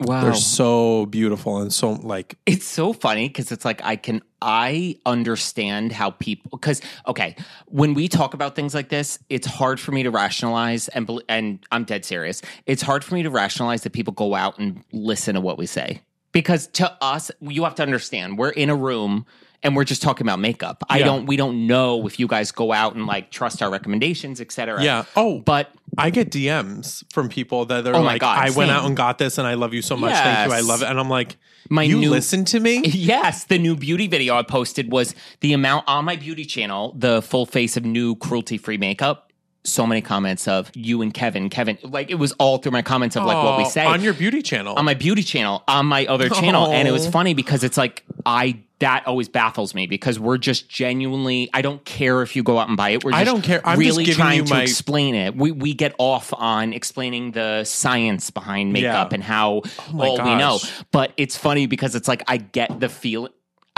Wow. They're so beautiful and so like It's so funny because it's like I can I understand how people because okay when we talk about things like this it's hard for me to rationalize and and I'm dead serious it's hard for me to rationalize that people go out and listen to what we say because to us you have to understand we're in a room and we're just talking about makeup I don't we don't know if you guys go out and like trust our recommendations etc yeah. Oh, but I get DMs from people that are Oh like, God, "I went out and got this, and I love you so much. Thank you. I love it." And I'm like, My "You new- listen to me." Yes, the new beauty video I posted was the amount on my beauty channel, the full face of new cruelty free makeup. So many comments of you and Kevin, Kevin. Like it was all through my comments of like what we Oh, say on your beauty channel. on my beauty channel, on my other channel. And it was Oh. funny because it's like, I, that always baffles me because we're just genuinely, I don't care if you go out and buy it. We're I don't care. I'm really trying to my- explain it. We, we get off on explaining the science behind makeup Yeah. and how oh my all we know. But it's funny because it's like, I get the feel.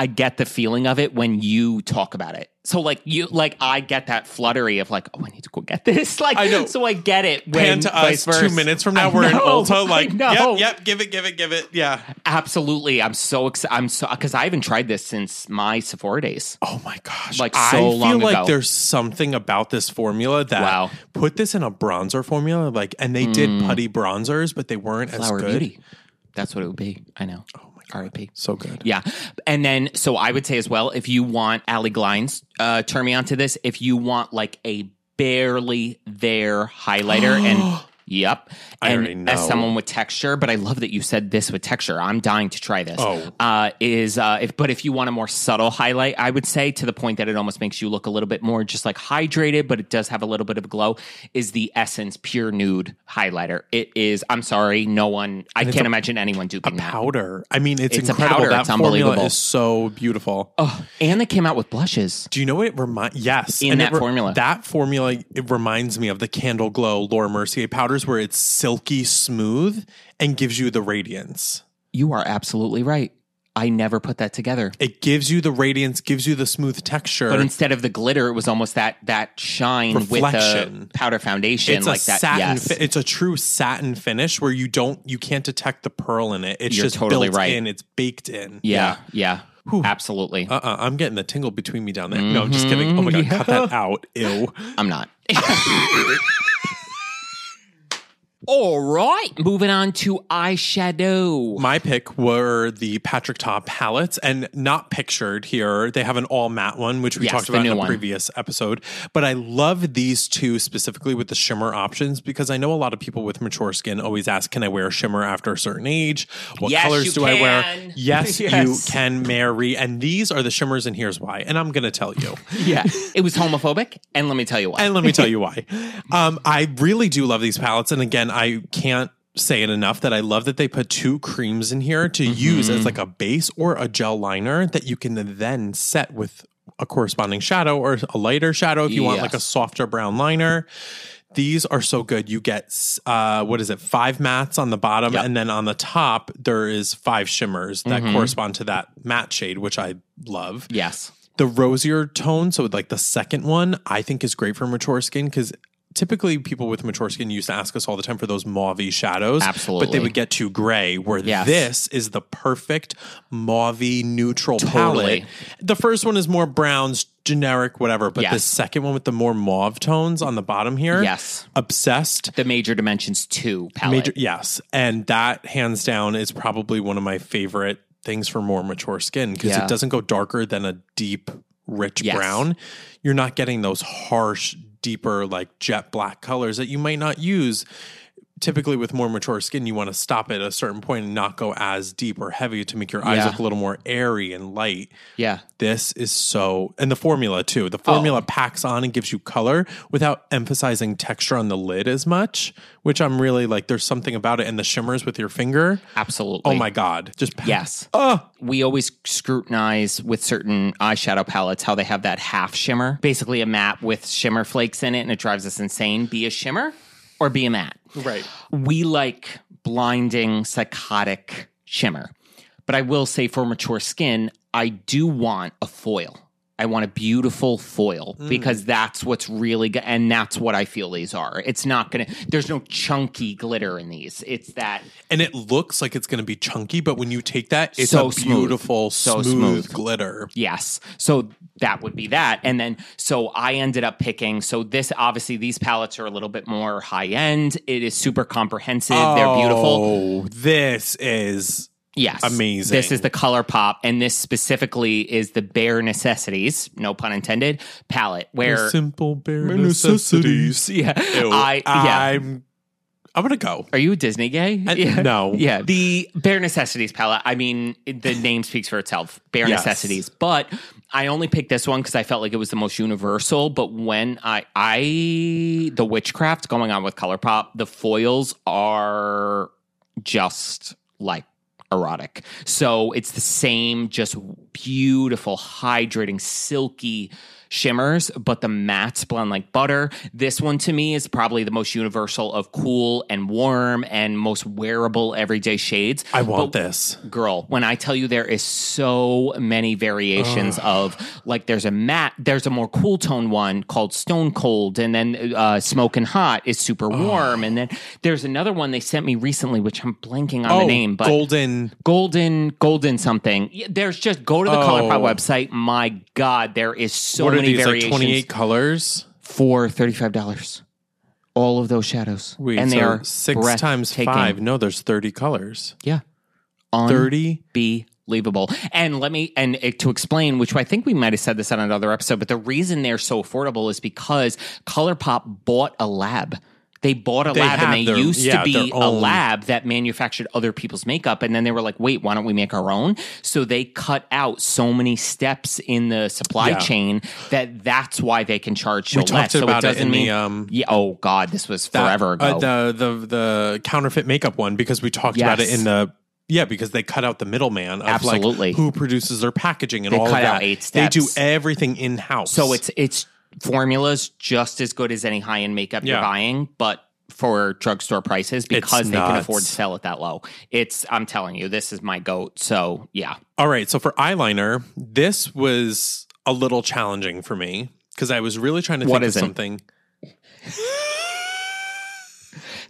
I get the feeling of it when you talk about it. So like you like I get that fluttery of like, oh, I need to go get this. Like I know. so I get it when Pan to us two minutes from now, I we're in know, Ulta. Like, yep, yep, give it, give it, give it. Yeah. Absolutely. I'm so excited. I'm so because I haven't tried this since my Sephora days. Oh my gosh. Like, so I feel long like ago. there's something about this formula that Wow. put this in a bronzer formula. Like, and they did putty bronzers, but they weren't as Mm. Flower good. Beauty. That's what it would be. I know. Oh R.I.P. So good. Yeah. And then, so I would say as well, if you want Ali Glines, uh, turn me on to this. If you want like a barely there highlighter and yep. I already And know. as someone with texture, but I love that you said this with texture. I'm dying to try this. Oh. Uh, is, uh, if, but if you want a more subtle highlight, I would say to the point that it almost makes you look a little bit more just like hydrated, but it does have a little bit of glow is the Essence Pure Nude highlighter. It is, I'm sorry, no one, I can't imagine anyone duping that. Powder. I mean, it's, It's a powder. That It's unbelievable. is so beautiful. Oh, and they came out with blushes. Do you know what it reminds? Yes, In And that it formula. That formula it reminds me of the Candle Glow Laura Mercier powders, where it's silky smooth and gives you the radiance. You are absolutely right. I never put that together. It gives you the radiance, gives you the smooth texture. But instead of the glitter, it was almost that that shine Reflection. with the powder foundation, it's like a that. satin. yes, Fi- it's a true satin finish where you don't, you can't detect the pearl in it. It's You're just totally built right. in. It's baked in. yeah, yeah, absolutely. Uh, uh I'm getting the tingle between me down there. No, I'm just kidding. Oh my god, cut that out. Ew. I'm not. All right, moving on to eyeshadow. My pick were the Patrick Ta palettes, and not pictured here. They have an all matte one, which we Yes, talked about in a previous episode. But I love these two specifically with the shimmer options because I know a lot of people with mature skin always ask, "Can I wear a shimmer after a certain age? What Yes, colors do I wear?" Yes, Yes. you can, Mary. And these are the shimmers, and here's why. And I'm going to tell you. Yeah, it was homophobic, and let me tell you why. And let me tell you why. Um, I really do love these palettes. And again, I can't say it enough that I love that they put two creams in here to use Mm-hmm. as like a base or a gel liner that you can then set with a corresponding shadow or a lighter shadow if you want like a softer brown liner. These are so good. You get uh, what is it? Five mattes on the bottom, Yep. and then on the top there is five shimmers that correspond to that matte shade, which I love. yes, The rosier tone, so like the second one, I think is great for mature skin because typically people with mature skin used to ask us all the time for those mauvey shadows. Absolutely. But they would get too gray, where Yes. this is the perfect mauvey neutral Totally. palette. The first one is more browns, generic, whatever. But the second one with the more mauve tones on the bottom here, Yes. obsessed. the major dimensions two palette. Major, yes, and that hands down is probably one of my favorite things for more mature skin because Yeah. it doesn't go darker than a deep, rich Yes. brown. You're not getting those harsh, deeper, like jet black colors that you might not use. Typically, with more mature skin, you want to stop at a certain point and not go as deep or heavy to make your eyes Yeah. look a little more airy and light. yeah, This is so, and the formula too. The formula oh. packs on and gives you color without emphasizing texture on the lid as much, which I'm really like. There's something about it, and the shimmers with your finger. absolutely. Oh my god! Just pa- Yes. Oh, we always scrutinize with certain eyeshadow palettes how they have that half shimmer, basically a matte with shimmer flakes in it, and it drives us insane. Be a shimmer or be a matte. right. We like blinding, psychotic shimmer. But I will say for mature skin, I do want a foil. I want a beautiful foil mm. because that's what's really good. And that's what I feel these are. It's not going to, there's no chunky glitter in these. It's that And it looks like it's going to be chunky, but when you take that, it's So a smooth. beautiful, So smooth, smooth. glitter. Yes. So that would be that. And then, so I ended up picking. So this, obviously, these palettes are a little bit more high end. It is super comprehensive. They're beautiful. Oh, this is Yes. amazing. This is the ColourPop. And this specifically is the Bare Necessities, no pun intended, palette where. simple bare necessities. Yeah. Ew, I, yeah. I'm I'm gonna go. Are you a Disney gay? I- no. Yeah. The Bare Necessities palette. I mean, the name speaks for itself. Bare Yes. Necessities. But I only picked this one because I felt like it was the most universal. But when I, I, the witchcraft going on with ColourPop, the foils are just like erotic. So it's the same, just beautiful, hydrating, silky shimmers, but the mattes blend like butter. This one to me is probably the most universal of cool and warm and most wearable everyday shades. I want But this. girl when i tell you there is so many variations of like there's a matte there's a more cool tone one called stone cold and then uh smoking hot is super warm and then there's another one they sent me recently which i'm blanking on the name but golden. golden golden something there's just go to the Oh. ColourPop website my god there is so many these? Like 28 colors. for $35 all of those shadows Wait, and they are six times five. No, there's 30 colors. yeah 30. unbelievable. And let me and to explain, which I think we might have said this on another episode, but the reason they're so affordable is because ColourPop bought a lab. They bought a They lab and they their- used yeah, to be a own- lab that manufactured other people's makeup. And then they were like, wait, why don't we make our own? So they cut out so many steps in the supply Yeah. chain that that's why they can charge so We talked less. So about it in the, mean, um, yeah, oh God, this was That- forever ago. uh, the the the counterfeit makeup one because we talked about it Yes. in the yeah because they cut out the middleman of Absolutely. like who produces their packaging and They all cut of out that. eight They do steps. everything in house. So it's it's formulas just as good as any high end makeup you're buying, but for drugstore prices because they can afford to sell it that low. It's I'm telling you, this is my goat. So yeah. all right. So for eyeliner, this was a little challenging for me because I was really trying to What think of isn't? something.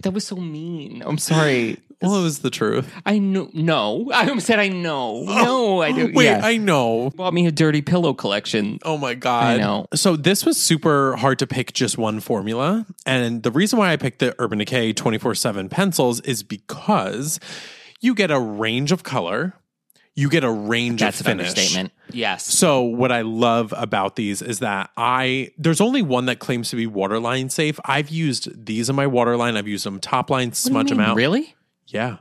That was so mean. I'm sorry. Well, it was the truth. I know no. I almost said I know. Oh. No, I do Wait, yeah. I know. bought me a dirty pillow collection. Oh my god! I know. So this was super hard to pick just one formula, and the reason why I picked the Urban Decay twenty four seven pencils is because you get a range of color, you get a range That's of an understatement. Yes. So what I love about these is that I there's only one that claims to be waterline safe. I've used these in my waterline. I've used them top line, What do you smudge them out. Really? Yeah.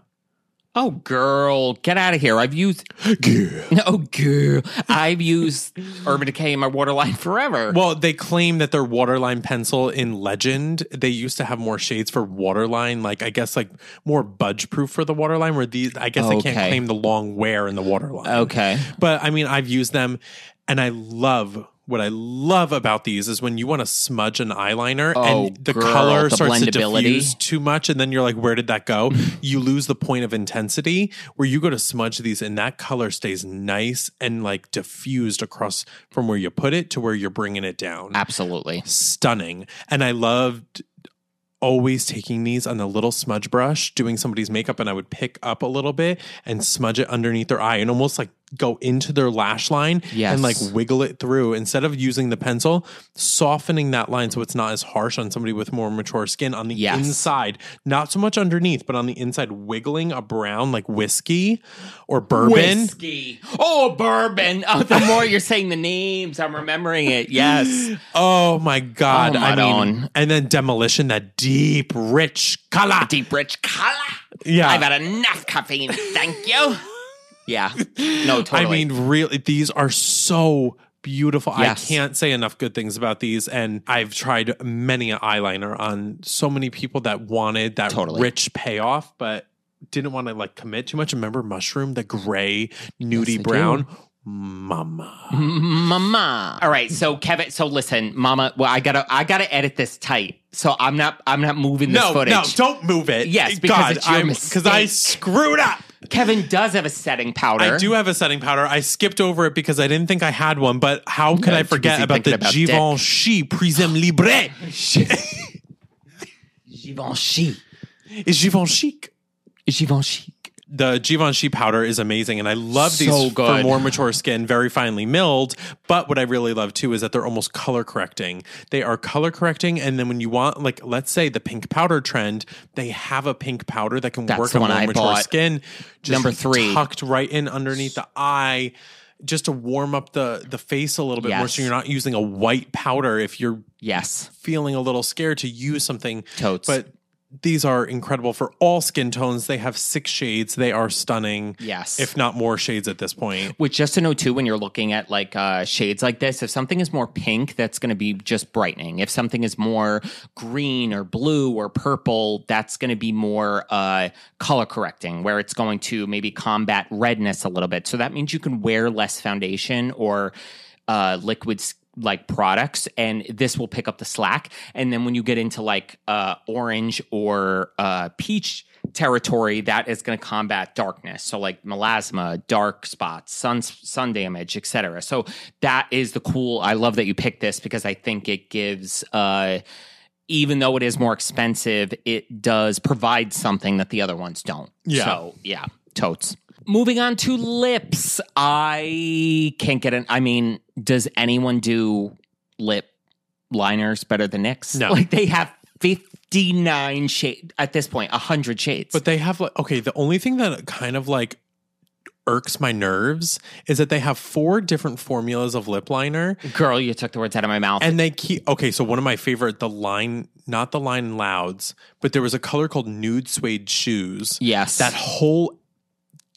Oh, girl, get out of here! I've used oh, girl, I've used Urban Decay in my waterline forever. Well, they claim that their waterline pencil in Legend, they used to have more shades for waterline, like I guess like more budge proof for the waterline, where these I guess they can't claim the long wear in the waterline. okay. But I mean I've used them and I love what I love about these is when you want to smudge an eyeliner Oh, and the girl, color the starts to diffuse too much, and then you're like, where did that go? you lose the point of intensity where you go to smudge these, and that color stays nice and like diffused across from where you put it to where you're bringing it down. Absolutely. Stunning. And I loved always taking these on the little smudge brush, doing somebody's makeup, and I would pick up a little bit and smudge it underneath their eye and almost like go into their lash line Yes. and like wiggle it through instead of using the pencil, softening that line so it's not as harsh on somebody with more mature skin on the Yes. inside, not so much underneath, but on the inside, wiggling a brown like whiskey or bourbon. Whiskey. Oh, bourbon. Oh, the more you're saying the names, I'm remembering it. Yes. Oh my god! Oh, I mean, Madon. and then demolition, that deep, rich color. Deep rich color. Yeah. I've had enough caffeine. Thank you. Yeah. No, totally. I mean, really, these are so beautiful. Yes. I can't say enough good things about these. And I've tried many a eyeliner on so many people that wanted that Totally. rich payoff, but didn't want to like commit too much. Remember Mushroom, the gray, nudie I do. brown? Mama. Mama. All right, so Kevin, so listen, Mama. Well, I gotta, I gotta edit this tight. So I'm not, I'm not moving this No, footage. no, don't move it. Yes, because God, it's your I'm- Because I screwed up. Kevin does have a setting powder. I do have a setting powder. I skipped over it because I didn't think I had one, but how could Yeah, I forget about the thinking about dick. Givenchy Prisme Libre? Givenchy. Is Givenchy. Givenchy. The Givenchy powder is amazing, and I love these So for more mature skin, very finely milled. But what I really love too is that they're almost color correcting. They are color correcting, and then when you want, like, let's say the pink powder trend, they have a pink powder that can That's work on more I mature bought. skin. Just Number three. tucked right in underneath the eye. Just to warm up the the face a little bit more, so you're not using a white powder if you're Yes. feeling a little scared to use something. Totes. But these are incredible for all skin tones. They have six shades. They are stunning. Yes. If not more shades at this point. Which just to know too, when you're looking at like uh, shades like this, if something is more pink, that's going to be just brightening. If something is more green or blue or purple, that's going to be more uh, color correcting, where it's going to maybe combat redness a little bit. So that means you can wear less foundation or uh, liquids like products and this will pick up the slack. And then when you get into like uh orange or uh peach territory that is going to combat darkness. So like melasma dark spots sun sun damage etc so that is the cool i love that you picked this because i think it gives uh even though it is more expensive it does provide something that the other ones don't. Yeah. so yeah totes moving on to lips i can't get an. i mean does anyone do lip liners better than NYX? No. Like they have 59 shades at this point, 100 shades. But they have like okay, the only thing that kind of like irks my nerves is that they have four different formulas of lip liner girl, you took the words out of my mouth. and they keep okay, so one of my favorite the line not the line louds, but there was a color called nude suede shoes. yes. That whole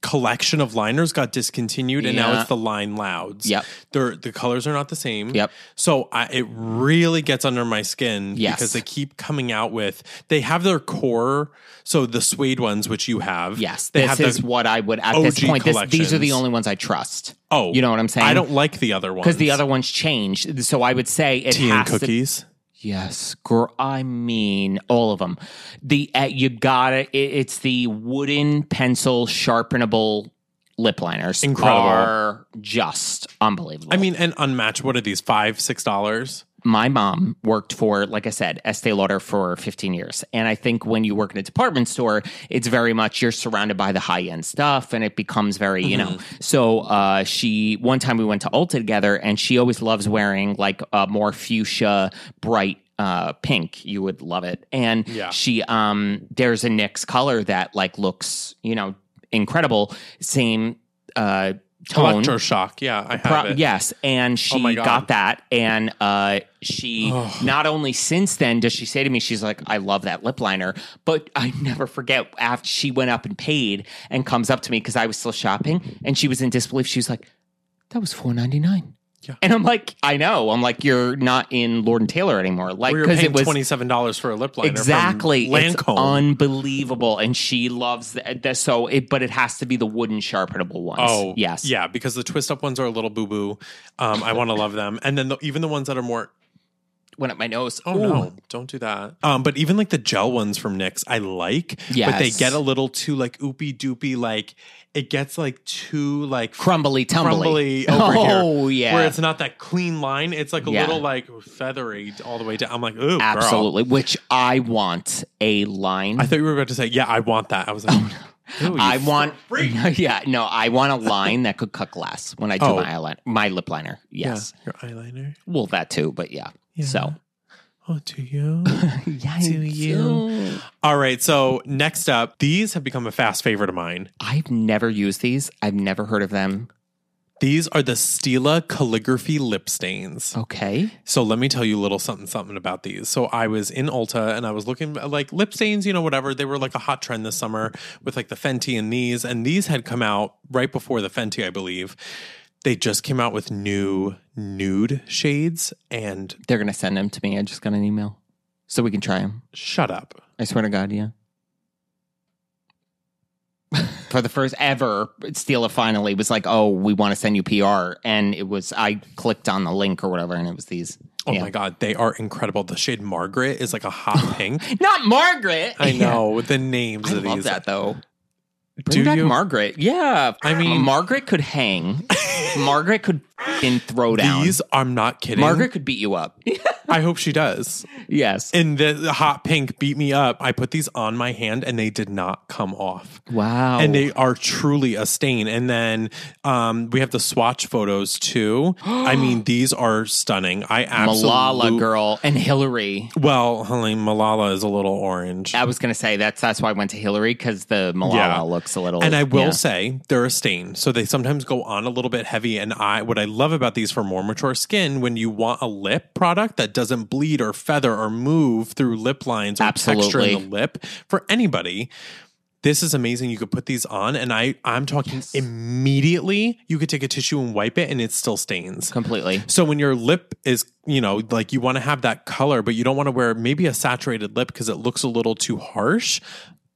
collection of liners got discontinued and now it's the line louds. Yep. They're the colors are not the same. Yep. So I, it really gets under my skin Yes. because they keep coming out with they have their core so the suede ones which you have. yes. They This have is the, what I would, at this OG point, this, these are the collections. only ones I trust. Oh, You know what I'm saying? I don't like the other ones Because the other ones changed. So I would say it tea and has to cookies. Yes, girl. I mean, all of them. The uh, you got it. It's the wooden pencil sharpenable lip liners. Incredible. Are just unbelievable. I mean, and unmatched. What are these? Five, six dollars? My mom worked for, like I said, Estee Lauder for 15 years. And I think when you work in a department store, it's very much you're surrounded by the high end stuff and it becomes very, you know. So uh, she, one time we went to Ulta together and she always loves wearing like a more fuchsia, bright, uh, pink. You would love it. And Yeah. she, um, there's a NYX color that like looks, you know, incredible. Same, uh, tone. Electroshock. Yeah, I have Pro- it. Yes, and she Oh my God. got that, and uh, she not only since then does she say to me, she's like, "I love that lip liner," but I never forget after she went up and paid and comes up to me because I was still shopping, and she was in disbelief. She was like, "That was four ninety nine. Yeah. And I'm like, I know. I'm like, you're not in Lord and Taylor anymore. Like, because it was twenty seven dollars for a lip liner. exactly it's unbelievable, and she loves that- So, it, but it has to be the wooden sharpenable ones. Oh yes, yeah, because the twist up ones are a little boo boo. Um, I want to love them, and then the, even the ones that are more. Went up my nose. Oh Ooh. no, don't do that. Um, but even like the gel ones from NYX, I like. Yeah, But they Yes. get a little too like oopy doopy. Like it gets like too like crumbly tumbly. crumbly over oh, here. yeah. Where it's not that clean line. It's like a Yeah. little like feathery all the way down. I'm like, ooh, girl. Absolutely. Which I want a line. I thought you were about to say, yeah, I want that. I was like, ooh, you Oh, I want, freak. yeah, no, I want a line that could cut glass when I do Oh. my eyeliner, my lip liner. Yes, Yeah, your eyeliner. well, that too, but yeah. Yeah. So, Oh, do you? yeah, Do you? All right. So next up, these have become a fast favorite of mine. I've never used these. I've never heard of them. These are the Stila calligraphy lip stains. Okay. So let me tell you a little something something about these. So I was in Ulta and I was looking at like lip stains, you know, whatever. They were like a hot trend this summer with like the Fenty and these, and these had come out right before the Fenty, I believe. They just came out with new nude shades, and They're going to send them to me. I just got an email so we can try them. shut up. I swear to God, yeah. For the first ever, Stila finally was like, "Oh, we want to send you PR," and it was I clicked on the link or whatever, and it was these. Oh Yeah. my god, they are incredible. The shade Margaret is like a hot pink. Not Margaret. I know with the names I of love these. that though. Bring Do back you? Margaret. Yeah. I mean- Margaret could hang. Margaret could f***ing throw down. These, I'm not kidding. Margaret could beat you up. I hope she does. yes. And the, the hot pink beat me up. I put these on my hand and they did not come off. Wow. And they are truly a stain. And then um, we have the swatch photos too. I mean, these are stunning. I absolutely Malala girl and Hillary. Well, honey, Malala is a little orange. I was gonna say that's that's why I went to Hillary because the Malala Yeah. looks a little. And I will yeah. say they're a stain. So they sometimes go on a little bit heavy. And I what I love about these for more mature skin when you want a lip product that doesn't bleed or feather or move through lip lines or texture Absolutely. in the lip for anybody. This is amazing. You could put these on, and I I'm talking immediately. You could take a tissue and wipe it, and it still stains. Completely. So when your lip is, you know, like you want to have that color, but you don't want to wear maybe a saturated lip because it looks a little too harsh.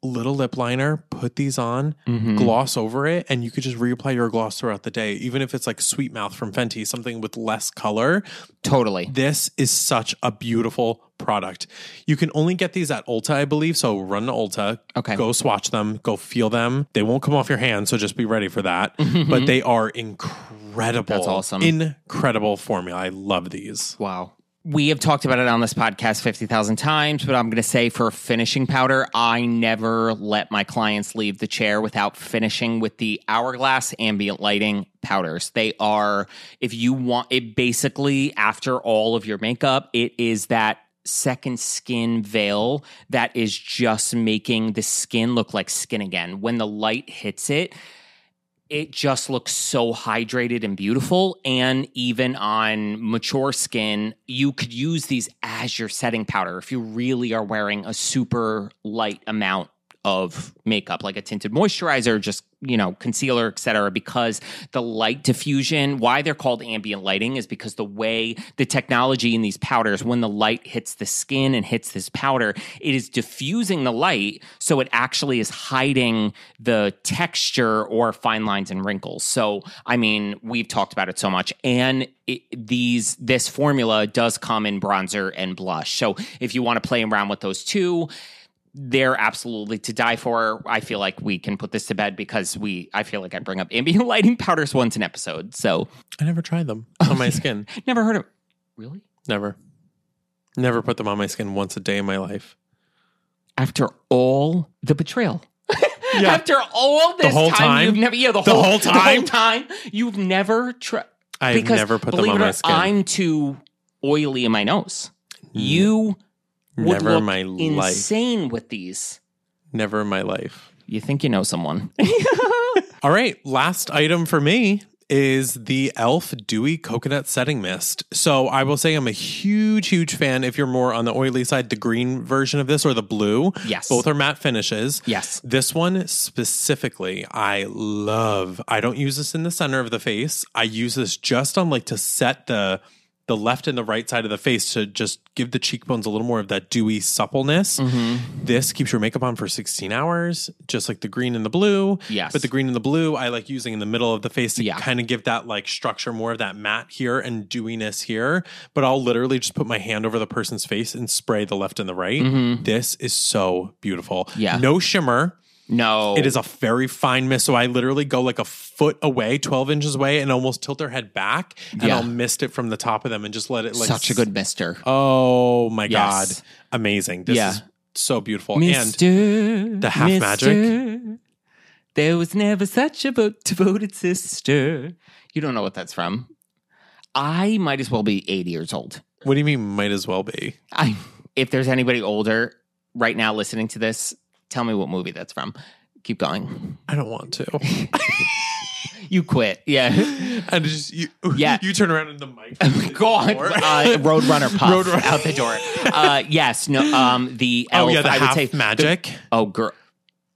Little lip liner, put these on, mm-hmm. gloss over it, and you could just reapply your gloss throughout the day. Even if it's like Sweet Mouth from Fenty, something with less color. Totally. This is such a beautiful product. You can only get these at Ulta, I believe. So run to Ulta, Okay. go swatch them, go feel them. They won't come off your hands, so just be ready for that. Mm-hmm. but they are incredible. That's awesome. Incredible formula. I love these. Wow. We have talked about it on this podcast 50,000 times, but I'm going to say for finishing powder, I never let my clients leave the chair without finishing with the Hourglass ambient lighting powders. They are, if you want it, basically after all of your makeup, it is that second skin veil that is just making the skin look like skin again. When the light hits it, it just looks so hydrated and beautiful. And even on mature skin, you could use these as your setting powder if you really are wearing a super light amount of makeup, like a tinted moisturizer, just you know, concealer, etc. Because the light diffusion, why they're called ambient lighting, is because the way the technology in these powders, when the light hits the skin and hits this powder, it is diffusing the light, so it actually is hiding the texture or fine lines and wrinkles. So, I mean, we've talked about it so much, and it, these this formula does come in bronzer and blush. So, if you want to play around with those two they're absolutely to die for. I feel like we can put this to bed because we. I feel like I bring up ambient lighting powders once an episode. So I never tried them on my skin. never heard of. Really? Never. Never put them on my skin once a day in my life. After all the betrayal. Yeah. After all this whole time, time? you've never. Yeah, the, The whole, whole The whole time? time, you've never tried. I've never put them on my skin. I'm too oily in my nose. You would Never in look my life. insane with these. Never in my life. You think you know someone? All right, last item for me is the Elf Dewy Coconut Setting Mist. So I will say I'm a huge, huge fan. If you're more on the oily side, the green version of this or the blue. Yes. Both are matte finishes. Yes. This one specifically, I love. I don't use this in the center of the face. I use this just on like to set the the left and the right side of the face to just give the cheekbones a little more of that dewy suppleness. Mm-hmm. This keeps your makeup on for 16 hours, just like the green and the blue. Yes. But the green and the blue, I like using in the middle of the face to Yeah. kind of give that like structure, more of that matte here and dewiness here. But I'll literally just put my hand over the person's face and spray the left and the right. This is so beautiful. Mm-hmm. Yeah. No shimmer. No. It is a very fine miss. So I literally go like a foot away, 12 inches away, and almost tilt their head back. And Yeah. I'll mist it from the top of them and just let it like such a good mister. Oh my Yes. God. Amazing. This Yeah. is so beautiful. And Mister, the half magic. There was never such a devoted sister. You don't know what that's from. I might as well be 80 years old. what do you mean might as well be? I if there's anybody older right now listening to this, tell me what movie that's from. Keep going. I don't want to. You quit. Yeah. and just you Yeah. you turn around in the mic. Go on. Uh, Roadrunner puff Roadrunner. out the door. Uh, yes. No. Um. The oh yeah, the I would half say. magic. Oh, girl.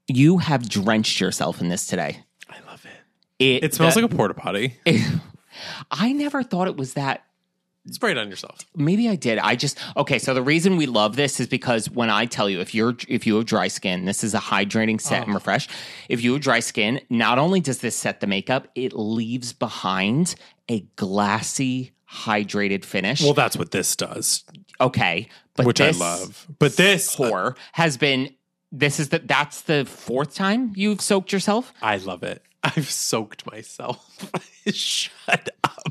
You have drenched yourself in this today. I love it. It, It smells the- like a porta potty. I never thought it was that. Spray it on yourself. Maybe I did. I just okay. So the reason we love this is because when I tell you if you're if you have dry skin, this is a hydrating set Oh. and refresh. If you have dry skin, not only does this set the makeup, it leaves behind a glassy, hydrated finish. Well, that's what this does, okay, but which I love. But this, uh, pour has been. This is the that's the fourth time you've soaked yourself. I love it. I've soaked myself. Shut up.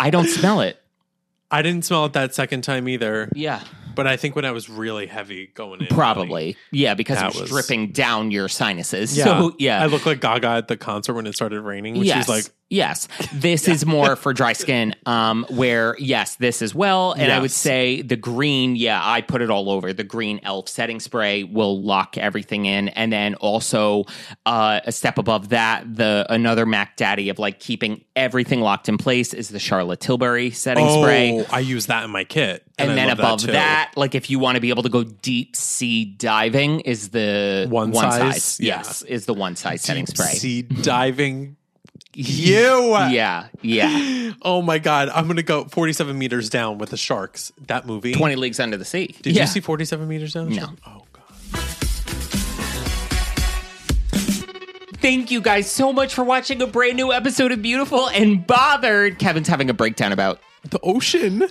I don't smell it. I didn't smell it that second time either. Yeah. But I think when I was really heavy going in, Probably. Yeah, because it was, was- dripping down your sinuses. Yeah. So, yeah. I look like Gaga at the concert when it started raining, which yes. is like yes. This is more for dry skin, um, where, yes, this as well. And I would say the green, yeah, I put it all over. The green elf setting spray will lock everything in. And then also uh, a step above that, the another Mac Daddy of like keeping everything locked in place is the Charlotte Tilbury setting oh, spray. I use that in my kit, And, I then above too. that, like if you want to be able to go deep sea diving, is the One size? Yeah. Yes, is the one size setting Deep spray. sea diving. You, Yeah, yeah. Oh my god, I'm gonna go 47 meters down with the sharks. That movie. 20 leagues under the sea. Did Yeah. you see 47 meters down? No. Oh god. Thank you guys so much for watching a brand new episode of Beautiful and Bothered. Kevin's having a breakdown about The ocean.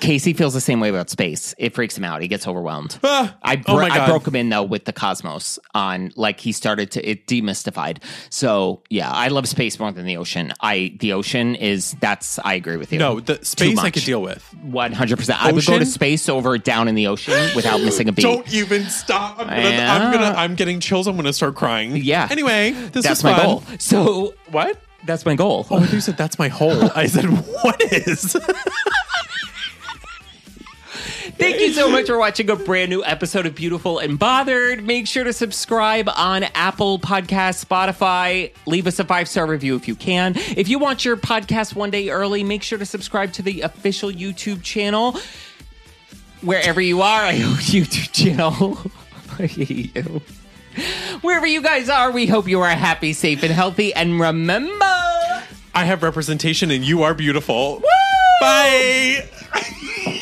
Casey feels the same way about space. It freaks him out. He gets overwhelmed. Ah, I, oh bro- I broke him in though with the cosmos on like he started to it demystified. So yeah, I love space more than the ocean. I the ocean is that's I agree with you. No, the space I could deal with. One hundred percent. I would go to space over down in the ocean without missing a beat. Don't even stop. I'm gonna, I'm gonna I'm getting chills. I'm gonna start crying. Yeah. Anyway, this that's was my fun. goal. So What? That's my goal. Oh, you said that's my hole. I said, what is? Thank you so much for watching a brand new episode of Beautiful and Bothered. Make sure to subscribe on Apple Podcasts, Spotify. Leave us a five star review if you can. If you want your podcast one day early, make sure to subscribe to the official YouTube channel. Wherever you are, I hope YouTube channel. I hate you. Wherever you guys are, we hope you are happy, safe, and healthy. And remember. I have representation and you are beautiful. Bye.